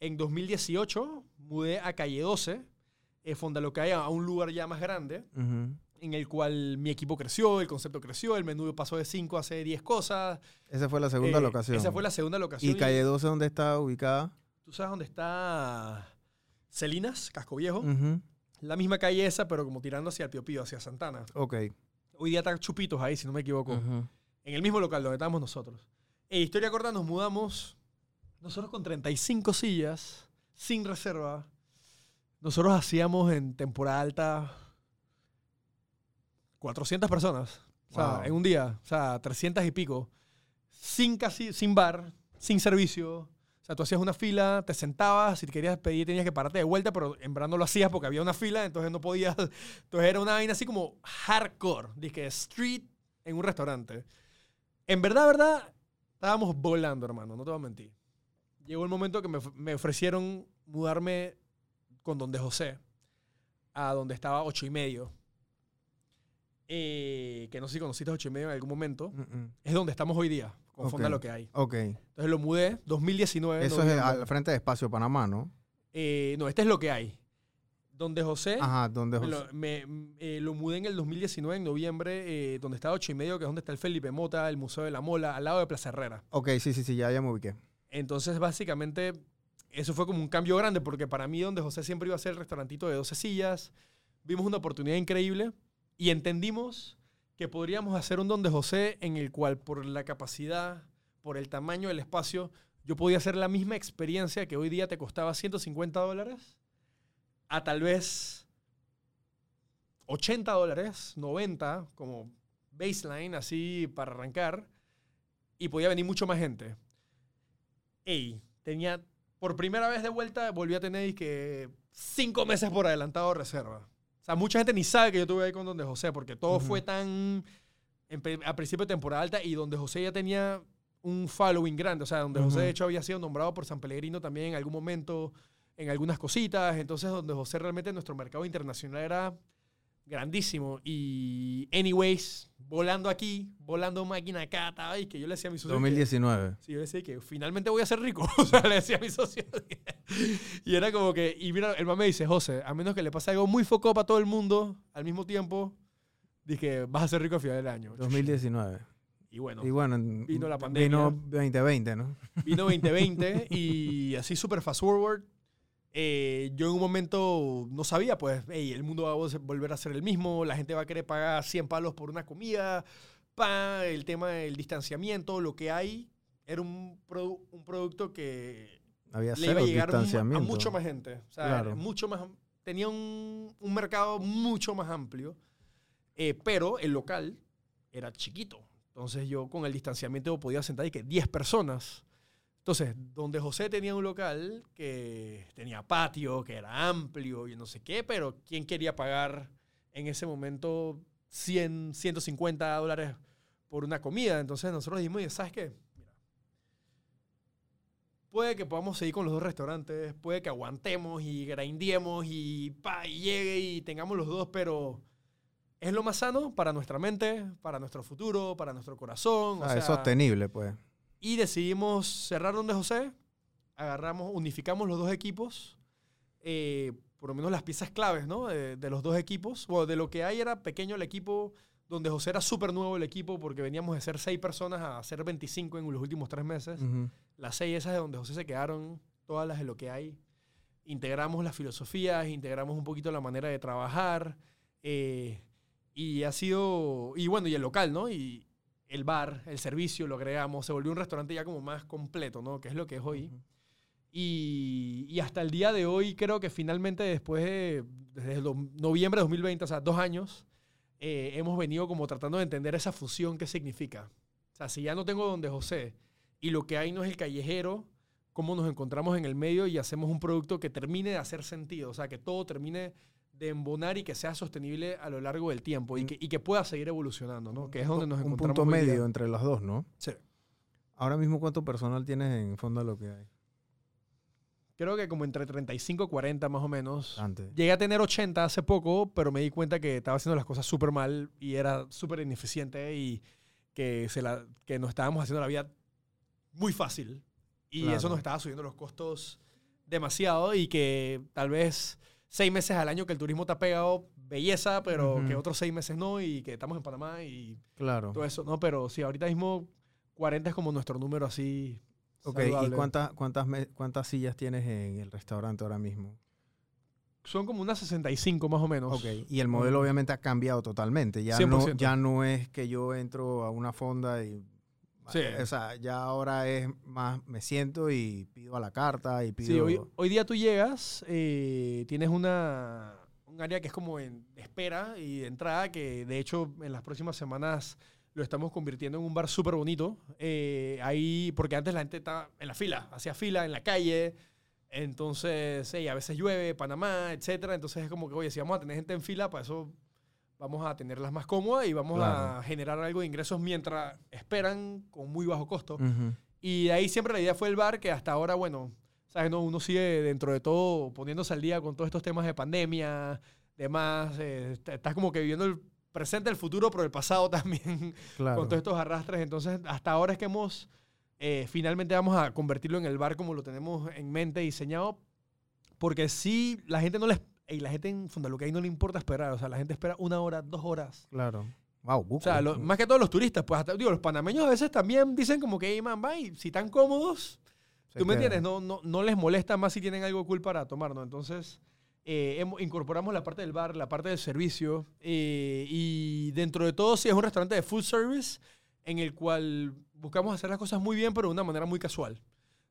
En 2018 mudé a Calle 12, eh, Fonda lo que hay, a un lugar ya más grande en el cual mi equipo creció, el concepto creció, el menú pasó de 5 a hacer 10 cosas. Esa fue la segunda Eh, locación. Esa fue la segunda locación. ¿Y Calle 12 dónde está ubicada? ¿Tú sabes dónde está Celinas, Casco Viejo? La misma calle esa, pero como tirando hacia el Pío Pío, hacia Santana. Ok. Hoy día está Chupitos ahí, si no me equivoco. Ujú. En el mismo local donde estábamos nosotros. En historia corta nos mudamos, nosotros con 35 sillas, sin reserva. Nosotros hacíamos en temporada alta 400 personas. O sea, Wow. en un día. O sea, 300 y pico. Sin casi, sin bar, sin servicio. O sea, tú hacías una fila, te sentabas, si te querías pedir tenías que pararte de vuelta, pero en verdad no lo hacías porque había una fila, entonces no podías. Entonces era una vaina así como hardcore, dije street en un restaurante. En verdad, verdad, estábamos volando, hermano, no te voy a mentir. Llegó el momento que me, of- me ofrecieron mudarme con donde José a donde estaba ocho y medio. Eh, que no sé si conociste ocho y medio en algún momento. Mm, mm. Es donde estamos hoy día. Con Fonda Ok. lo que hay. Ok. Entonces lo mudé, 2019. Eso es noviembre. al frente de Espacio Panamá, ¿no? Eh, no, este es lo que hay. Donde José, Ajá, donde José. lo, me- eh, lo mudé en el 2019, en noviembre, eh, donde estaba ocho y medio, que es donde está el Felipe Mota, el Museo de la Mola, al lado de Plaza Herrera. Ok, sí, sí, sí, ya, ya me ubiqué. Entonces, básicamente, eso fue como un cambio grande, porque para mí, donde José siempre iba a ser el restaurantito de 12 sillas, vimos una oportunidad increíble y entendimos que podríamos hacer un donde José en el cual, por la capacidad, por el tamaño del espacio, yo podía hacer la misma experiencia que hoy día te costaba 150 dólares a tal vez 80 dólares, 90 como baseline, así para arrancar, y podía venir mucho más gente. Ey, tenía, por primera vez de vuelta, volví a tener que cinco meses por adelantado reserva. O sea, mucha gente ni sabe que yo estuve ahí con Donde José, porque todo fue tan en a principio de temporada alta y Donde José ya tenía un following grande. O sea, Donde José de hecho había sido nombrado por San Pellegrino también en algún momento, en algunas cositas. Entonces, Donde José realmente nuestro mercado internacional era grandísimo. Y, anyways, volando aquí, volando máquina acá, estaba y que yo le decía a mi socio. que- 2019. Sí, yo le decía que finalmente voy a ser rico. O sea, le decía a mi socio. y era como que, y mira, el mamá me dice, José, a menos que le pase algo muy foco para todo el mundo al mismo tiempo, dije, vas a ser rico al final del año. 2019. Y bueno, Y bueno, en- vino la pandemia. Vino 2020, ¿no? vino 2020 y así súper fast forward. Eh, yo en un momento no sabía, pues, hey, el mundo va a vol- volver a ser el mismo, la gente va a querer pagar 100 palos por una comida, pa, el tema del distanciamiento, lo que hay, era un, produ- un producto que Había le iba a llegar a mucho más gente. O sea, Claro. mucho más, tenía un, un mercado mucho más amplio, eh, pero el local era chiquito. Entonces yo con el distanciamiento podía sentar y que 10 personas. Entonces, donde José tenía un local que tenía patio, que era amplio y no sé qué, pero ¿quién quería pagar en ese momento 100, 150 dólares por una comida? Entonces nosotros dijimos, "Oye, ¿sabes qué? Mira, puede que podamos seguir con los dos restaurantes, puede que aguantemos y grindiemos y, pa, y llegue y tengamos los dos, pero es lo más sano para nuestra mente, para nuestro futuro, para nuestro corazón. Ah, o sea, es sostenible, pues. Y decidimos cerrar donde José, agarramos, unificamos los dos equipos, eh, por lo menos las piezas claves ¿no? de, de los dos equipos. Bueno, de lo que hay era pequeño el equipo donde José era súper nuevo el equipo porque veníamos de ser seis personas a ser 25 en los últimos tres meses. Las seis esas de donde José se quedaron, todas las de lo que hay. Integramos las filosofías, integramos un poquito la manera de trabajar. eh, y ha sido, y bueno, y el local, ¿no? Y el bar, el servicio, lo agregamos. Se volvió un restaurante ya como más completo, ¿no? Que es lo que es hoy. Y, y hasta el día de hoy creo que finalmente después de, desde el noviembre de 2020, o sea, dos años, eh, hemos venido como tratando de entender esa fusión que significa. O sea, si ya no tengo donde José y lo que hay no es el callejero, cómo nos encontramos en el medio y hacemos un producto que termine de hacer sentido, o sea, que todo termine de embonar y que sea sostenible a lo largo del tiempo y que, y que pueda seguir evolucionando, ¿no? Que es donde nos un encontramos. punto hoy día. medio entre los dos, ¿no? Sí. Ahora mismo, ¿cuánto personal tienes en Fonda lo que hay? Creo que como entre 35 y 40 más o menos. Antes. Llegué a tener 80 hace poco, pero me di cuenta que estaba haciendo las cosas súper mal y era súper ineficiente y que, se la, que nos estábamos haciendo la vida muy fácil. Y Claro. eso nos estaba subiendo los costos demasiado y que tal vez seis meses al año que el turismo te ha pegado belleza, pero que otros seis meses no y que estamos en Panamá y Claro. todo eso. No, pero sí, ahorita mismo 40 es como nuestro número así. Ok, ¿y cuántas, cuántas, cuántas sillas tienes en el restaurante ahora mismo? Son como unas 65 más o menos. Ok, y el modelo obviamente ha cambiado totalmente. Ya no, 100%. ya no es que yo entro a una fonda y... Sí. O sea, ya ahora es más, me siento y pido a la carta y pido... Sí, hoy, hoy día tú llegas, eh, tienes una, un área que es como en espera y de entrada, que de hecho en las próximas semanas lo estamos convirtiendo en un bar súper bonito. Eh, ahí, porque antes la gente estaba en la fila, hacía fila en la calle. Entonces, hey, a veces llueve, Panamá, etcétera. Entonces es como que, oye, si vamos a tener gente en fila, para eso vamos a tenerlas más cómodas y vamos Claro. a generar algo de ingresos mientras esperan con muy bajo costo. Ujú. Y de ahí siempre la idea fue el bar, que hasta ahora, bueno, ¿sabes? No, uno sigue dentro de todo poniéndose al día con todos estos temas de pandemia, demás. eh, est- estás como que viviendo el presente, el futuro, pero el pasado también, Claro. con todos estos arrastres. Entonces, hasta ahora es que hemos, eh, finalmente vamos a convertirlo en el bar como lo tenemos en mente diseñado, porque sí, la gente no les... Y la gente en Fundalucay no le importa esperar, o sea, la gente espera una hora, dos horas. Claro. Wow, O sea, lo- más que todos los turistas, pues hasta, digo, los panameños a veces también dicen como que, hey, man, bye, si están cómodos, ¿Tú me entiendes? No, no, no les molesta más si tienen algo cool para tomar, ¿no? Entonces, eh, hemo- incorporamos la parte del bar, la parte del servicio. eh, y dentro de todo, sí, es un restaurante de food service en el cual buscamos hacer las cosas muy bien, pero de una manera muy casual.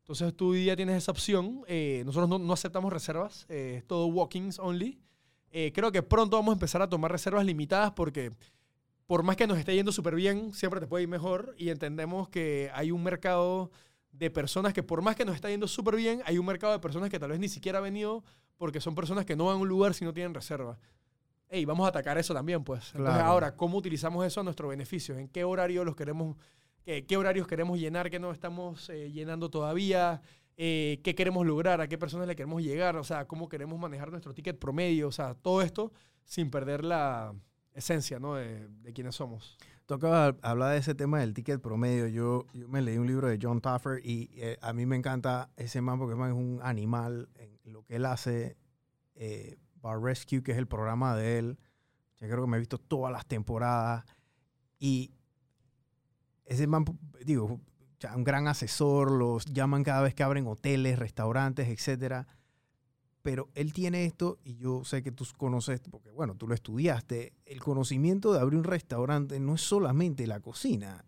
Entonces, tú día tienes esa opción. eh, nosotros no, no aceptamos reservas, eh, es todo walk-ins only. Eh, creo que pronto vamos a empezar a tomar reservas limitadas porque por más que nos esté yendo súper bien, siempre te puede ir mejor y entendemos que hay un mercado de personas que por más que nos está yendo súper bien, hay un mercado de personas que tal vez ni siquiera han venido porque son personas que no van a un lugar si no tienen reserva. Ey, vamos a atacar eso también, pues. Entonces, Claro. ahora, ¿cómo utilizamos eso a nuestro beneficio? ¿En qué horario los queremos, qué, qué horarios queremos llenar que no estamos eh, llenando todavía? Eh, ¿Qué queremos lograr? ¿A qué personas le queremos llegar? O sea, ¿cómo queremos manejar nuestro ticket promedio? O sea, todo esto sin perder la esencia, ¿no? De, de quiénes somos. De hablar de ese tema del ticket promedio. Yo, yo me leí un libro de John Taffer y eh, a mí me encanta ese man porque es un animal en lo que él hace. Eh, Bar Rescue, que es el programa de él. Yo creo que me he visto todas las temporadas. Y ese man, digo, un gran asesor, los llaman cada vez que abren hoteles, restaurantes, etcétera. Pero él tiene esto, y yo sé que tú conoces, porque bueno, tú lo estudiaste, el conocimiento de abrir un restaurante no es solamente la cocina,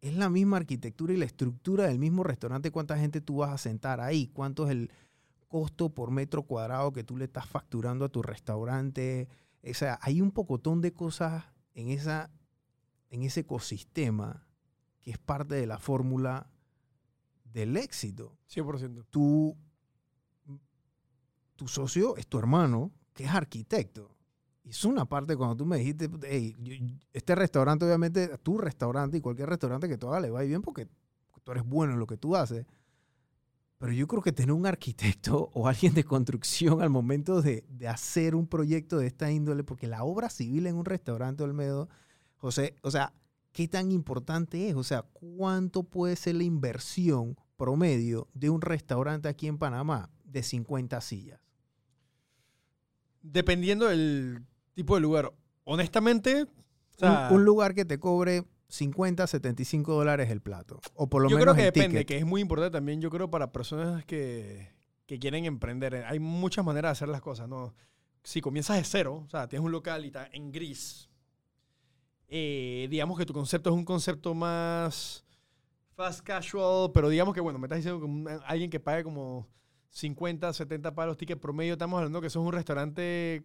es la misma arquitectura y la estructura del mismo restaurante, cuánta gente tú vas a sentar ahí, cuánto es el costo por metro cuadrado que tú le estás facturando a tu restaurante. O sea, hay un pocotón de cosas en, esa, en ese ecosistema que es parte de la fórmula del éxito 100%. tu, tu socio es tu hermano, que es arquitecto. Y es una parte cuando tú me dijiste, "Hey, este restaurante, obviamente, tu restaurante y cualquier restaurante que tú hagas le va bien porque tú eres bueno en lo que tú haces. Pero yo creo que tener un arquitecto o alguien de construcción al momento de, de hacer un proyecto de esta índole, porque la obra civil en un restaurante, Olmedo, José, o sea, ¿qué tan importante es? O sea, ¿cuánto puede ser la inversión promedio de un restaurante aquí en Panamá de 50 sillas? Dependiendo del tipo de lugar. Honestamente, O sea, un, un lugar que te cobre 50, 75 dólares el plato. O por lo yo menos creo que el depende, ticket. que es muy importante también, yo creo, para personas que, que quieren emprender. Hay muchas maneras de hacer las cosas, ¿no? Si comienzas de cero, o sea, tienes un local y está en gris, eh, digamos que tu concepto es un concepto más fast casual, pero digamos que, bueno, me estás diciendo que alguien que pague como 50, 70 palos ticket promedio, estamos hablando que eso es un restaurante,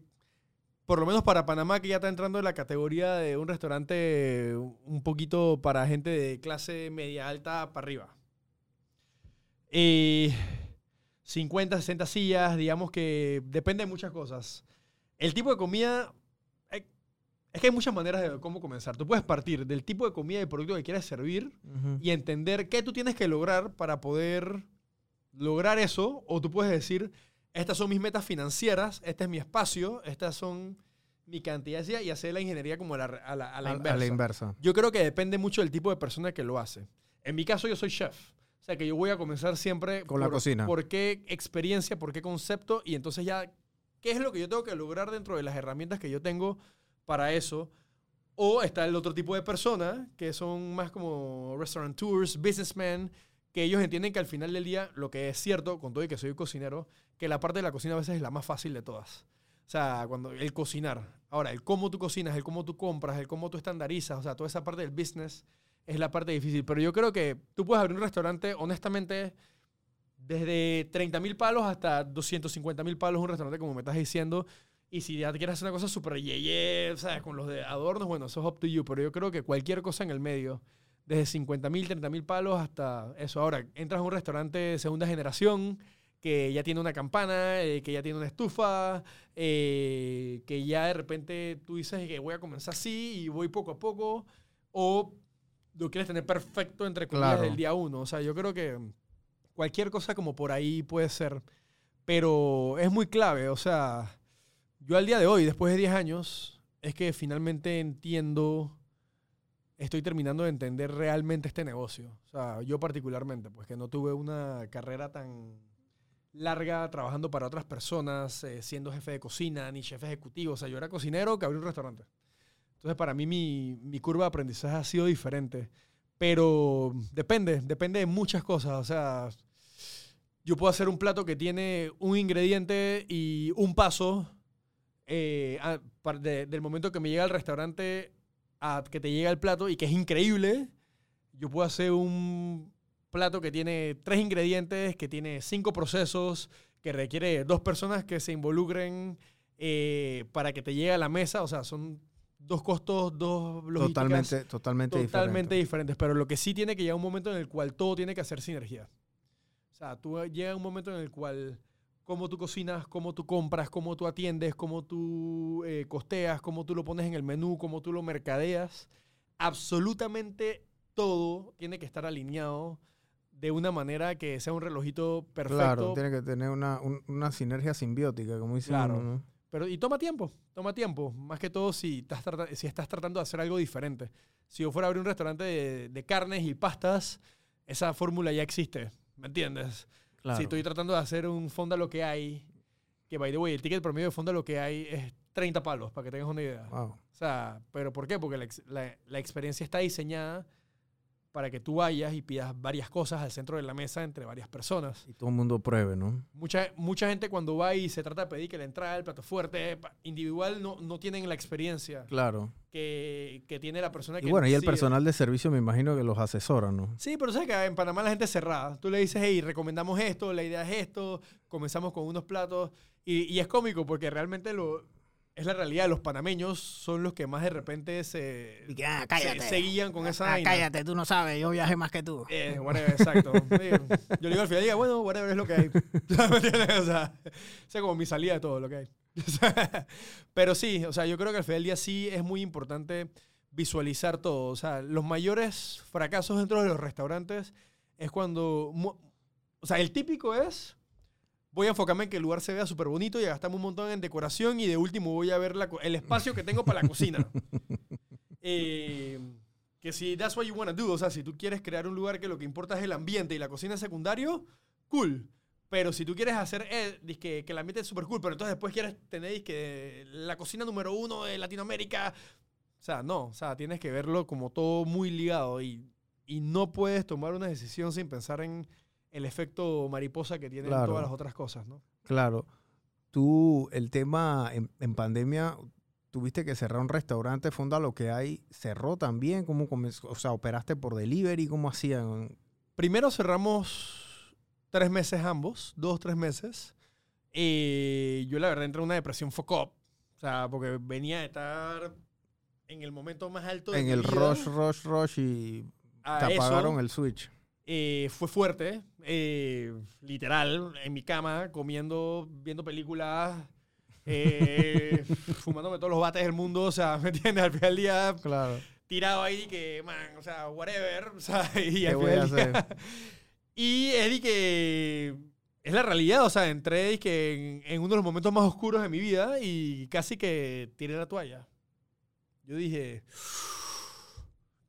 por lo menos para Panamá, que ya está entrando en la categoría de un restaurante un poquito para gente de clase media alta para arriba. Eh, 50, 60 sillas, digamos que depende de muchas cosas. El tipo de comida, es que hay muchas maneras de cómo comenzar. Tú puedes partir del tipo de comida y producto que quieres servir y entender qué tú tienes que lograr para poder lograr eso. O tú puedes decir, estas son mis metas financieras, este es mi espacio, estas son mi cantidad de sillas", y hacer la ingeniería como a la, a la- a la A- inversa. a la inversa. Yo creo que depende mucho del tipo de persona que lo hace. En mi caso, yo soy chef. O sea, que yo voy a comenzar siempre Con la cocina. ¿Por qué experiencia? ¿Por qué concepto? Y entonces ya, ¿qué es lo que yo tengo que lograr dentro de las herramientas que yo tengo para eso? O está el otro tipo de persona, que son más como restaurateurs, businessmen, que ellos entienden que al final del día, lo que es cierto, con todo y que soy cocinero, que la parte de la cocina a veces es la más fácil de todas. O sea, cuando el cocinar. Ahora, el cómo tú cocinas, el cómo tú compras, el cómo tú estandarizas, o sea, toda esa parte del business es la parte difícil. Pero yo creo que tú puedes abrir un restaurante, honestamente, desde 30 mil palos hasta 250 mil palos, un restaurante, como me estás diciendo. Y si ya quieres hacer una cosa súper yeye, ¿sabes? Con los de adornos, bueno, eso es up to you. Pero yo creo que cualquier cosa en el medio, desde 50 mil, 30 mil palos hasta eso. Ahora, entras a un restaurante de segunda generación que ya tiene una campana, eh, que ya tiene una estufa, eh, que ya de repente tú dices que voy a comenzar así y voy poco a poco, o lo quieres tener perfecto entre comillas Claro. del día uno. O sea, yo creo que cualquier cosa como por ahí puede ser, pero es muy clave. O sea, yo al día de hoy, después de 10 años, es que finalmente entiendo, estoy terminando de entender realmente este negocio. O sea, yo particularmente, pues que no tuve una carrera tan larga trabajando para otras personas, eh, siendo jefe de cocina, ni jefe ejecutivo. O sea, yo era cocinero que abrió un restaurante. Entonces, para mí, mi, mi curva de aprendizaje ha sido diferente. Pero depende, depende de muchas cosas. O sea, yo puedo hacer un plato que tiene un ingrediente y un paso eh, a- de- del momento que me llega al restaurante a que te llega el plato y que es increíble. Yo puedo hacer un plato que tiene tres ingredientes, que tiene cinco procesos, que requiere dos personas que se involucren eh, para que te llegue a la mesa. O sea, son dos costos, dos logísticas Totalmente, totalmente, totalmente diferente. diferentes. Pero lo que sí tiene que llegar un momento en el cual todo tiene que hacer sinergia. O sea, tú llega un momento en el cual cómo tú cocinas, cómo tú compras, cómo tú atiendes, cómo tú eh, costeas, cómo tú lo pones en el menú, cómo tú lo mercadeas. Absolutamente todo tiene que estar alineado de una manera que sea un relojito perfecto. Claro, tiene que tener una, un- una sinergia simbiótica, como dicen. Claro. uno, ¿no? Pero, y toma tiempo, toma tiempo. Más que todo si estás, si estás tratando de hacer algo diferente. Si yo fuera a abrir un restaurante de, de carnes y pastas, esa fórmula ya existe. ¿Me entiendes? Claro. Si estoy tratando de hacer un fonda lo que hay, que by the way, el ticket promedio de fonda lo que hay es 30 palos, para que tengas una idea. Wow. O sea, ¿pero por qué? Porque la, la- la experiencia está diseñada para que tú vayas y pidas varias cosas al centro de la mesa entre varias personas. Y todo el mundo pruebe, ¿no? Mucha, mucha gente cuando va y se trata de pedir que la entrada, el plato fuerte, individual, no, no tienen la experiencia Claro. que, que tiene la persona que Y bueno, y el personal de servicio me imagino que los asesora, ¿no? Sí, pero sabes que en Panamá la gente es cerrada. Tú le dices, hey, recomendamos esto, la idea es esto, comenzamos con unos platos. Y, y es cómico porque realmente lo, es la realidad. Los panameños son los que más de repente se, Y que, ah, se, cállate. se guían con esa Ah, vaina. cállate, tú no sabes, yo viajé más que tú. Eh, whatever, exacto. Yo le digo al final, diga, bueno, whatever es lo que hay. O sea, sea como mi salida de todo lo que hay. Pero sí, o sea, yo creo que al final del día sí es muy importante visualizar todo. O sea, los mayores fracasos dentro de los restaurantes es cuando... O sea, el típico es... Voy a enfocarme en que el lugar se vea súper bonito y a gastarme un montón en decoración y de último voy a ver la el espacio que tengo para la cocina. Eh, que si that's what you wanna do, o sea, si tú quieres crear un lugar que lo que importa es el ambiente y la cocina es secundario, cool. Pero si tú quieres hacer eh, dizque, que el ambiente es súper cool, pero entonces después quieres tener dizque, la cocina número uno de Latinoamérica, O sea, no. O sea, tienes que verlo como todo muy ligado y, y no puedes tomar una decisión sin pensar en el efecto mariposa que tienen Claro. todas las otras cosas, ¿no? Claro. Tú, el tema en, en pandemia, tuviste que cerrar un restaurante, Fonda lo que hay, cerró también, ¿cómo comenzó? O sea, operaste por delivery, ¿cómo hacían? Primero cerramos tres meses ambos, dos, tres meses. Eh, yo la verdad entré en una depresión foco. O sea, porque venía de estar en el momento más alto de En mi el vida rush, rush, rush y te apagaron el switch. Eh, fue fuerte, eh, literal, en mi cama, comiendo, viendo películas, eh, fumándome todos los bates del mundo, o sea, ¿me entiendes? Al final del día, Claro. tirado ahí que, man, o sea, whatever, o sea, y ¿Qué al voy final a del día- Y es de que es la realidad, o sea, entré y que en, en uno de los momentos más oscuros de mi vida y casi que tiré la toalla. Yo dije,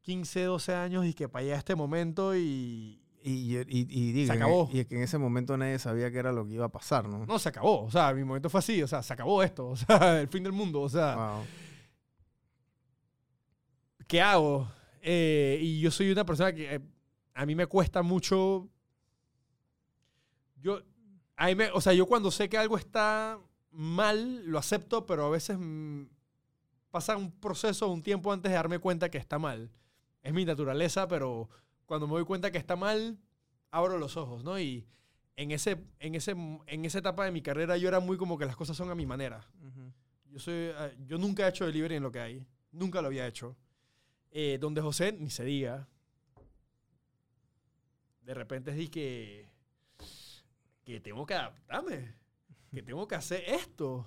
15, 12 años y que para allá este momento y Y, y, y digo, Se en- acabó. y que en ese momento nadie sabía qué era lo que iba a pasar, ¿no? no, se acabó, o sea, mi momento fue así, o sea, se acabó esto, o sea, el fin del mundo, o sea, Wow. ¿qué hago? Eh, y yo soy una persona que eh, a mí me cuesta mucho. Yo, a mí me- o sea, yo cuando sé que algo está mal, lo acepto, pero a veces mm, pasa un proceso, un tiempo antes de darme cuenta que está mal. Es mi naturaleza, pero cuando me doy cuenta que está mal, abro los ojos, ¿no? Y en, ese, en, ese, en esa etapa de mi carrera yo era muy como que las cosas son a mi manera. Yo, soy, eh, yo nunca he hecho delivery en lo que hay. Nunca lo había hecho. Eh, donde José, ni se diga. De repente es que, que tengo que adaptarme. Que tengo que hacer esto.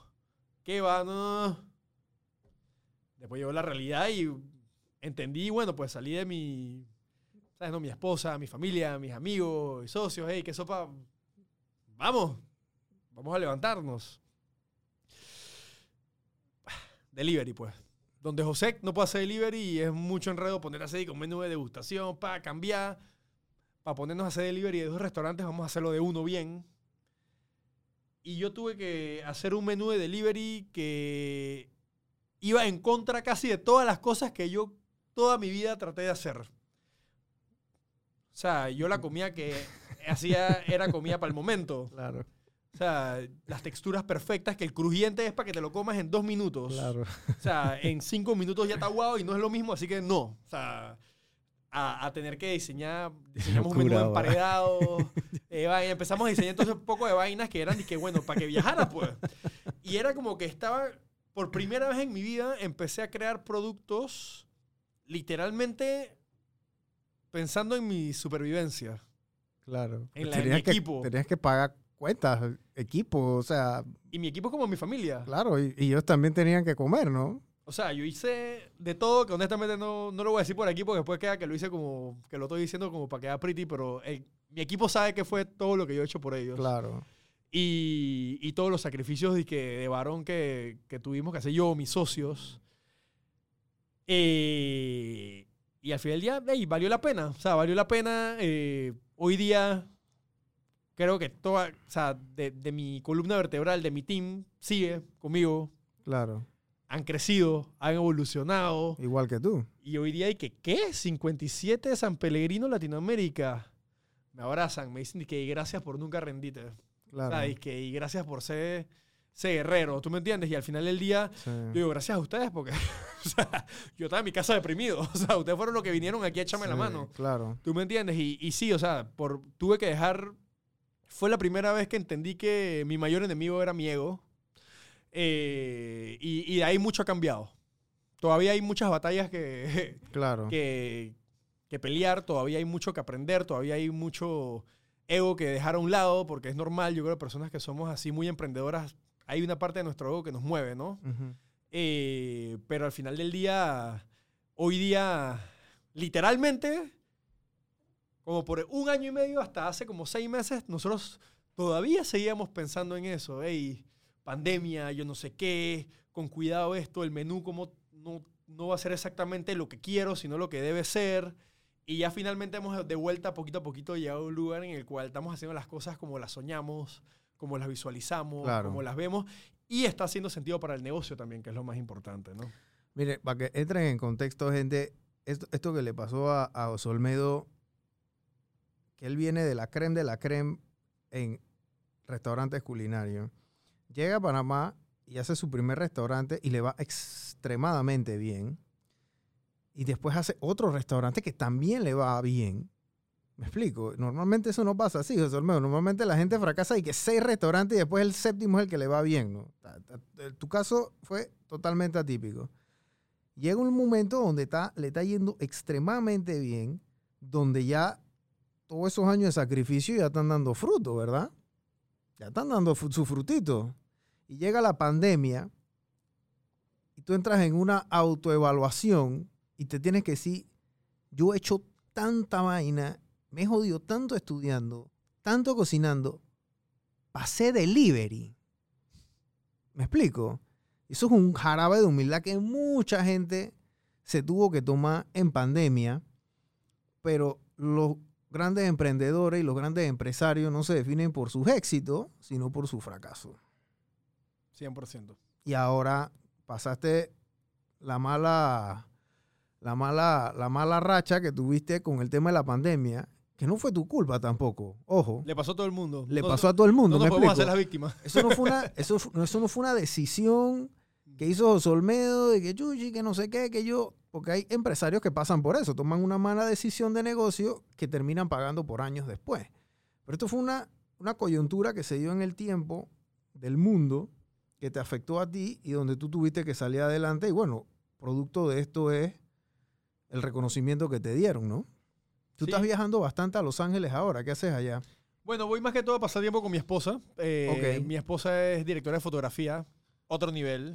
Que va, no. Después llegó la realidad y entendí, bueno, pues salí de mi, ¿sabes? No, mi esposa, mi familia, mis amigos y socios. Hey, qué sopa. Vamos. Vamos a levantarnos. Delivery, pues. Donde José no puede hacer delivery y es mucho enredo poner así con menú de degustación para cambiar. Para ponernos a hacer delivery de dos restaurantes, vamos a hacerlo de uno bien. Y yo tuve que hacer un menú de delivery que iba en contra casi de todas las cosas que yo toda mi vida traté de hacer. O sea, yo la comida que hacía era comida para el momento. Claro, O sea, las texturas perfectas, que el crujiente es para que te lo comas en dos minutos. claro. O sea, en cinco minutos ya está guau y no es lo mismo, así que no. O sea, a, a tener que diseñar, diseñamos un menú emparedado. eh, empezamos a diseñar entonces un poco de vainas que eran, y que bueno, para que viajara, pues. Y era como que estaba, por primera vez en mi vida, empecé a crear productos literalmente pensando en mi supervivencia. Claro. En la de tenías mi que, equipo. Tenías que pagar cuentas, equipo, o sea, Y mi equipo es como mi familia. claro, y, y ellos también tenían que comer, ¿no? O sea, yo hice de todo, que honestamente no, no lo voy a decir por aquí porque después queda que lo hice como, que lo estoy diciendo como para quedar pretty, pero mi equipo sabe que fue todo lo que yo he hecho por ellos. Claro. Y, y todos los sacrificios de, que, de varón que, que tuvimos que hacer yo, mis socios. Eh, y al final del día, ey, valió la pena. O sea, valió la pena. eh, hoy día, creo que toda, o sea, de, de mi columna vertebral, de mi team, sigue conmigo. Claro. Han crecido, han evolucionado. Igual que tú. Y hoy día hay que, ¿qué? 57 de San Pellegrino, Latinoamérica. Me abrazan, me dicen que gracias por nunca rendirte. Claro. O sea, y, que, y gracias por ser guerrero, ¿tú me entiendes? Y al final del día, Sí. yo digo, gracias a ustedes porque o sea, yo estaba en mi casa deprimido. O sea, ustedes fueron los que vinieron aquí a echarme la mano. Claro. ¿Tú me entiendes? Y, y sí, o sea, por, tuve que dejar... Fue la primera vez que entendí que mi mayor enemigo era mi ego. Eh, y, y de ahí mucho ha cambiado. Todavía hay muchas batallas que, Claro. que, que pelear, todavía hay mucho que aprender, todavía hay mucho ego que dejar a un lado, porque es normal, yo creo que personas que somos así muy emprendedoras, hay una parte de nuestro ego que nos mueve, ¿no? Eh, pero al final del día, hoy día, literalmente, como por un año y medio hasta hace como seis meses, nosotros todavía seguíamos pensando en eso. Hey, pandemia, yo no sé qué, con cuidado esto, el menú como no, no va a ser exactamente lo que quiero, sino lo que debe ser. Y ya finalmente hemos de vuelta poquito a poquito llegado a un lugar en el cual estamos haciendo las cosas como las soñamos, como las visualizamos, Claro. como las vemos. Y está haciendo sentido para el negocio también, que es lo más importante, ¿no? Mire, para que entren en contexto, gente, esto, esto que le pasó a, a Osolmedo, que él viene de la creme de la creme en restaurantes culinarios, llega a Panamá y hace su primer restaurante y le va extremadamente bien. Y después hace otro restaurante que también le va bien. Me explico. Normalmente eso no pasa así, José Olmedo. Normalmente la gente fracasa y que seis restaurantes y después el séptimo es el que le va bien. ¿no? Ta- Tu caso fue totalmente atípico. Llega un momento donde está, le está yendo extremadamente bien, donde ya todos esos años de sacrificio ya están dando fruto, ¿verdad? Ya están dando su frutito. Y llega la pandemia y tú entras en una autoevaluación y te tienes que decir, yo he hecho tanta vaina, me he jodido tanto estudiando, tanto cocinando, pasé delivery. ¿Me explico? Eso es un jarabe de humildad que mucha gente se tuvo que tomar en pandemia, pero los grandes emprendedores y los grandes empresarios no se definen por sus éxitos, sino por su fracaso. 100%. Y ahora pasaste la mala, la mala, la mala racha que tuviste con el tema de la pandemia, que no fue tu culpa tampoco. Ojo, Le pasó a todo el mundo. le No- pasó a todo el mundo. No ¿me podemos explico? hacer las víctimas. Eso no fue una, eso, eso no fue una decisión que hizo José Olmedo de que chuchi, que no sé qué, que yo. Porque hay empresarios que pasan por eso, toman una mala decisión de negocio que terminan pagando por años después. Pero esto fue una, una coyuntura que se dio en el tiempo del mundo que te afectó a ti y donde tú tuviste que salir adelante. Y bueno, producto de esto es el reconocimiento que te dieron, ¿no? Tú Sí. estás viajando bastante a Los Ángeles ahora. ¿Qué haces allá? Bueno, voy más que todo a pasar tiempo con mi esposa. Eh, Ok. Mi esposa es directora de fotografía, otro nivel.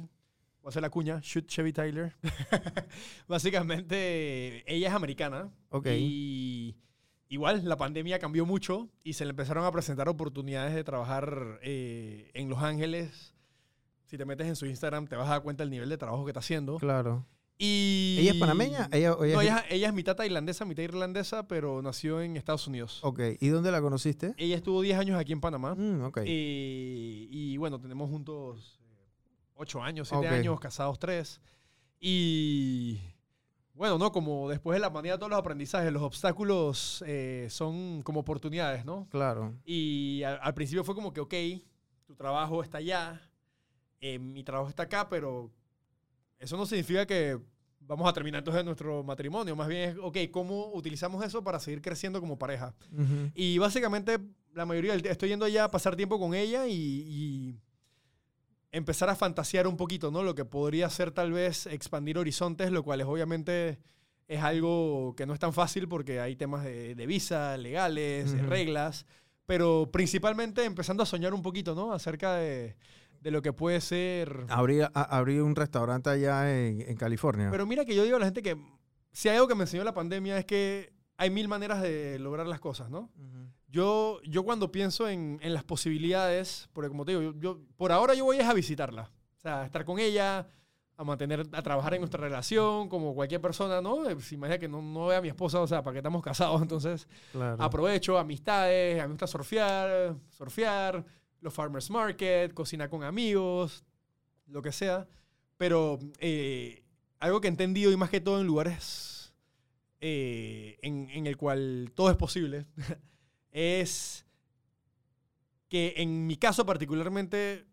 Voy a hacer la cuña, shoot Chevy Tyler. Básicamente, ella es americana. Ok. Y igual, la pandemia cambió mucho y se le empezaron a presentar oportunidades de trabajar eh, en Los Ángeles. Si te metes en su Instagram, te vas a dar cuenta del nivel de trabajo que está haciendo. Claro. Y... ¿Ella es panameña? Ella, ella No, es- ella, ella es mitad tailandesa, mitad irlandesa, pero nació en Estados Unidos. Ok, ¿y dónde la conociste? Ella estuvo 10 años aquí en Panamá. Mm, ok. Eh, y bueno, tenemos juntos 8 años, 7 Ok. años, casados 3. Y bueno, ¿no? Como después de la pandemia, todos los aprendizajes, los obstáculos eh, son como oportunidades, ¿no? Claro. Y al, al principio fue como que, ok, tu trabajo está allá, eh, mi trabajo está acá, pero eso no significa que vamos a terminar entonces nuestro matrimonio. Más bien es, ok, ¿cómo utilizamos eso para seguir creciendo como pareja? Ujú. Y básicamente la mayoría estoy yendo allá a pasar tiempo con ella y, y empezar a fantasear un poquito, ¿no? Lo que podría ser tal vez expandir horizontes, lo cual es obviamente es algo que no es tan fácil porque hay temas de, de visa, legales, de Ujú. reglas, pero principalmente empezando a soñar un poquito, ¿no? Acerca de, de lo que puede ser... Abrí, a- abrí un restaurante allá en, en California. Pero mira que yo digo a la gente que si hay algo que me enseñó la pandemia es que hay mil maneras de lograr las cosas, ¿no? Yo, yo cuando pienso en, en las posibilidades, porque como te digo, yo, yo- por ahora yo voy a visitarla. O sea, a estar con ella, a mantener, a trabajar en nuestra relación, como cualquier persona, ¿no? Eh, Si imagina que no, no ve a mi esposa, o sea, para que estamos casados, entonces Claro. aprovecho amistades, a mí me gusta surfear, surfear, los farmers market, cocinar con amigos, lo que sea. Pero eh, algo que he entendido y más que todo en lugares eh, en, el cual todo es posible, es que en mi caso particularmente,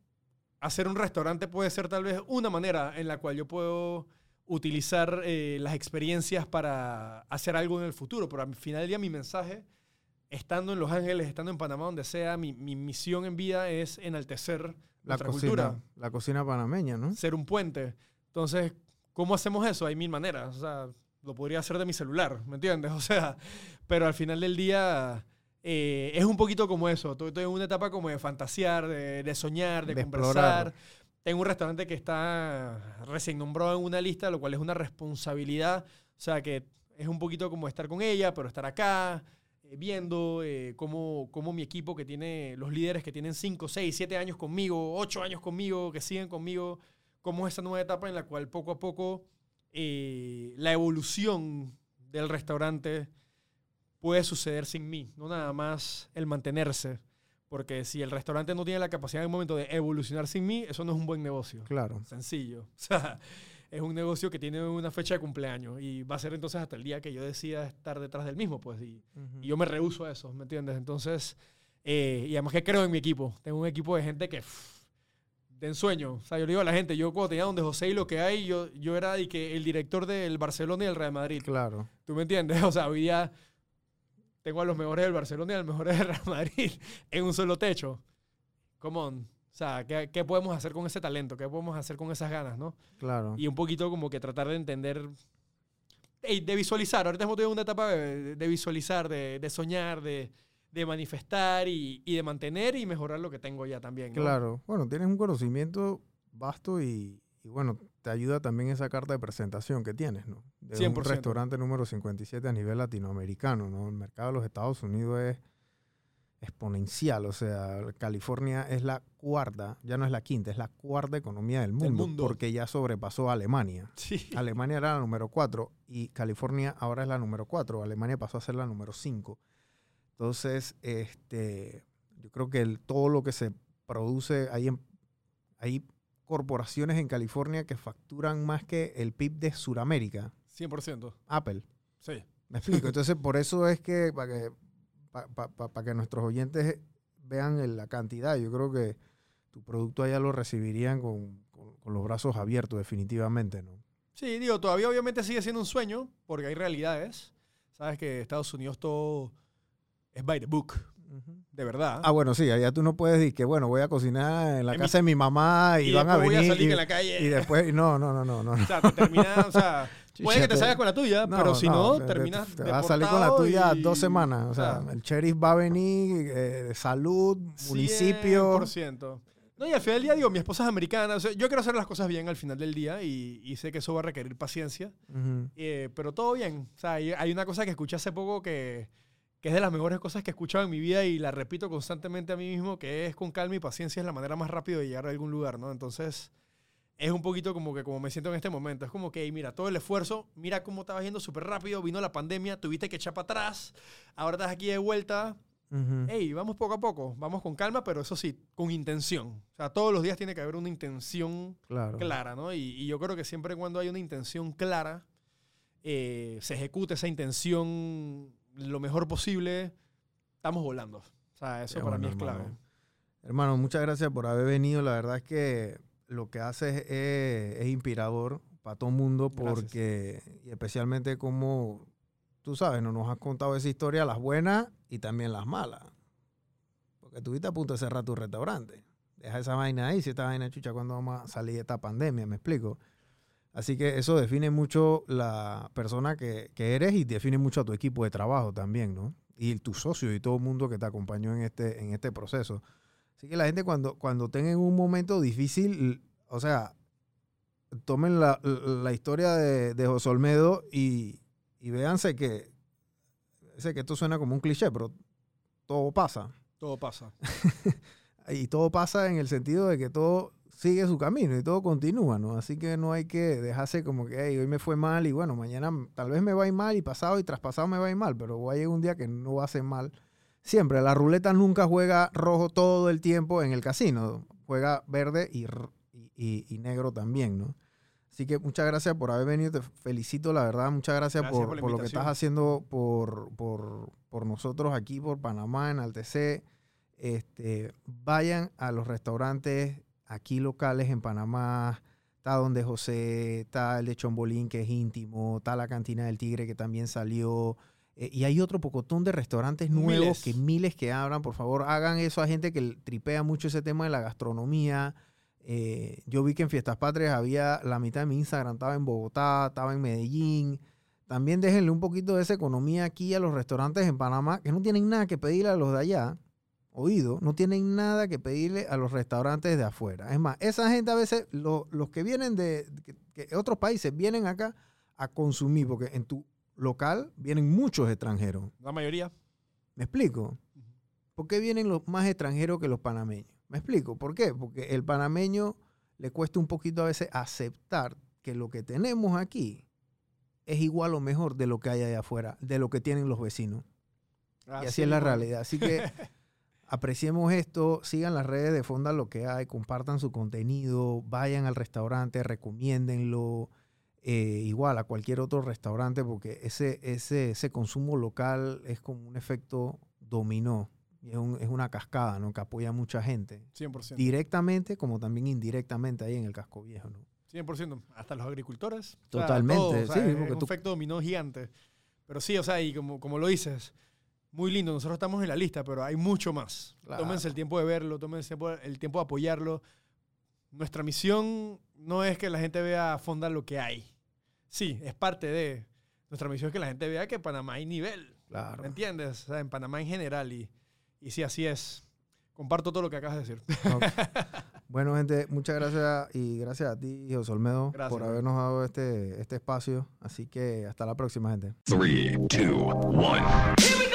hacer un restaurante puede ser tal vez una manera en la cual yo puedo utilizar eh, las experiencias para hacer algo en el futuro. Pero al final del día mi mensaje, estando en Los Ángeles, estando en Panamá, donde sea, mi, mi misión en vida es enaltecer la cocina, cultura, la cocina panameña, ¿no? ser un puente. Entonces, ¿cómo hacemos eso? Hay mil maneras. O sea, lo podría hacer de mi celular, ¿me entiendes? O sea, pero al final del día eh, es un poquito como eso. Estoy estoy en una etapa como de fantasear, de, de soñar, de, De conversar. explorar. Tengo un restaurante que está recién nombrado en una lista, lo cual es una responsabilidad. O sea, que es un poquito como estar con ella, pero estar acá, viendo eh, cómo, cómo mi equipo que tiene, los líderes que tienen 5, 6, 7 años conmigo, 8 años conmigo, que siguen conmigo, cómo es esa nueva etapa en la cual poco a poco eh, la evolución del restaurante puede suceder sin mí, no nada más el mantenerse. Porque si el restaurante no tiene la capacidad en el momento de evolucionar sin mí, eso no es un buen negocio. Claro. Sencillo. O sea, es un negocio que tiene una fecha de cumpleaños y va a ser entonces hasta el día que yo decida estar detrás del mismo, pues. Y, y yo me rehuso a eso, ¿me entiendes? Entonces, eh, y además que creo en mi equipo. Tengo un equipo de gente que pff, de ensueño. O sea, yo le digo a la gente, yo cuando tenía donde José y lo que hay, yo, yo era y que el director del Barcelona y el Real Madrid. Claro. ¿Tú me entiendes? O sea, hoy día tengo a los mejores del Barcelona y a los mejores del Real Madrid en un solo techo. Come on. O sea, ¿qué, ¿qué, podemos hacer con ese talento? ¿Qué podemos hacer con esas ganas, no? Claro. Y un poquito como que tratar de entender, de visualizar. Ahorita estamos en una etapa de, de visualizar, de, de soñar, de, de manifestar y, y, de mantener y mejorar lo que tengo ya también. ¿no? Claro. Bueno, tienes un conocimiento vasto y, y, bueno, te ayuda también esa carta de presentación que tienes, ¿no? De 100%. un restaurante número 57 a nivel latinoamericano, ¿no? El mercado de los Estados Unidos es exponencial, o sea, California es la cuarta, ya no es la quinta, es la cuarta economía del mundo, mundo. porque ya sobrepasó a Alemania. Sí. Alemania era la número cuatro y California ahora es la número cuatro, Alemania pasó a ser la número cinco. Entonces, este, yo creo que el, todo lo que se produce, hay, en, hay corporaciones en California que facturan más que el PIB de Sudamérica. 100%. Apple. Sí. Me explico. Entonces, por eso es que, para que, pa, pa, pa, pa que nuestros oyentes vean la cantidad, yo creo que tu producto allá lo recibirían con, con, con, los brazos abiertos, definitivamente, ¿no? Sí, digo, todavía obviamente sigue siendo un sueño, porque hay realidades. Sabes que Estados Unidos todo es by the book. De verdad. Ah, bueno, sí, allá tú no puedes decir que, bueno, voy a cocinar en la en casa mi, de mi mamá y, y van a venir. Voy a salir y, en la calle. Y después, no, no, no, no. no. O sea, te termina, o sea, puede que te salgas con la tuya, no, pero si no, no terminas. Te, te vas a salir con la tuya y... dos semanas. O sea, el sheriff va a venir, eh, salud, municipio. 100%. No, y al final del día, digo, mi esposa es americana. O sea, yo quiero hacer las cosas bien al final del día y, y sé que eso va a requerir paciencia. Uh -huh. eh, pero todo bien. O sea, hay, hay, una cosa que escuché hace poco que, que es de las mejores cosas que he escuchado en mi vida y la repito constantemente a mí mismo, que es con calma y paciencia es la manera más rápida de llegar a algún lugar, ¿no? Entonces, es un poquito como que como me siento en este momento. Es como que, mira, todo el esfuerzo, mira cómo estabas yendo súper rápido, vino la pandemia, tuviste que echar para atrás, ahora estás aquí de vuelta. Uh -huh. Hey, vamos poco a poco, vamos con calma, pero eso sí, con intención. O sea, todos los días tiene que haber una intención claro. clara, ¿no? Y, y, yo creo que siempre cuando hay una intención clara, eh, se ejecuta esa intención lo mejor posible, estamos volando. O sea, eso Qué para bueno, mí es clave. Hermano. hermano, muchas gracias por haber venido. La verdad es que lo que haces es, es inspirador para todo el mundo porque, y especialmente como, tú sabes, no nos has contado esa historia, las buenas y también las malas. Porque estuviste a punto de cerrar tu restaurante. Deja esa vaina ahí, si esta vaina chucha, cuando vamos a salir de esta pandemia? ¿Me explico? Así que eso define mucho la persona que, que, eres y define mucho a tu equipo de trabajo también, ¿no? Y tus socios y todo el mundo que te acompañó en este, en este proceso. Así que la gente cuando, cuando tenga un momento difícil, o sea, tomen la, la historia de, de, José Olmedo y, y véanse que, sé que esto suena como un cliché, pero todo pasa. Todo pasa. y todo pasa en el sentido de que todo sigue su camino y todo continúa, ¿no? Así que no hay que dejarse como que, hey, hoy me fue mal y bueno, mañana tal vez me va a ir mal y pasado y traspasado me va a ir mal, pero va a llegar un día que no va a ser mal. Siempre, la ruleta nunca juega rojo todo el tiempo en el casino, juega verde y, y, y negro también, ¿no? Así que muchas gracias por haber venido, te felicito, la verdad, muchas gracias, gracias por, por, por, lo que estás haciendo por, por, por nosotros aquí, por Panamá, en Altec. Este, vayan a los restaurantes aquí locales en Panamá, está donde José, está el de Chombolín que es íntimo, está la cantina del Tigre que también salió. Eh, y hay otro pocotón de restaurantes nuevos miles. que miles que abran. Por favor, hagan eso a gente que tripea mucho ese tema de la gastronomía. Eh, yo vi que en Fiestas Patrias había la mitad de mi Instagram, estaba en Bogotá, estaba en Medellín. También déjenle un poquito de esa economía aquí a los restaurantes en Panamá, que no tienen nada que pedirle a los de allá oído, no tienen nada que pedirle a los restaurantes de afuera. Es más, esa gente a veces, lo, los que vienen de que, que otros países, vienen acá a consumir, porque en tu local vienen muchos extranjeros. La mayoría. ¿Me explico? ¿Por qué vienen los más extranjeros que los panameños? ¿Me explico? ¿Por qué? Porque el panameño le cuesta un poquito a veces aceptar que lo que tenemos aquí es igual o mejor de lo que hay allá afuera, de lo que tienen los vecinos. Así y así es la realidad. Así que apreciemos esto, sigan las redes de Fonda lo que hay, compartan su contenido, vayan al restaurante, recomiéndenlo. Eh, igual a cualquier otro restaurante, porque ese, ese, ese consumo local es como un efecto dominó. Es, un- es una cascada, ¿no? Que apoya a mucha gente. 100%. Directamente como también indirectamente ahí en el casco viejo, ¿no? 100%. Hasta los agricultores. O sea, Totalmente, todo, o sea, sí, es un tú- efecto dominó gigante. Pero sí, o sea, y como, como lo dices, muy lindo. Nosotros estamos en la lista, pero hay mucho más. Claro. Tómense el tiempo de verlo, tómense el tiempo, el tiempo de apoyarlo. Nuestra misión no es que la gente vea a fonda lo que hay. Sí, es parte de. Nuestra misión es que la gente vea que en Panamá hay nivel. Claro. ¿Me entiendes? O sea, en Panamá en general. Y, y sí, así es. Comparto todo lo que acabas de decir. Bueno, gente, muchas gracias y gracias a ti, José Olmedo, Gracias, por habernos dado este, este espacio. Así que hasta la próxima, gente. Three, two, one. Here we go.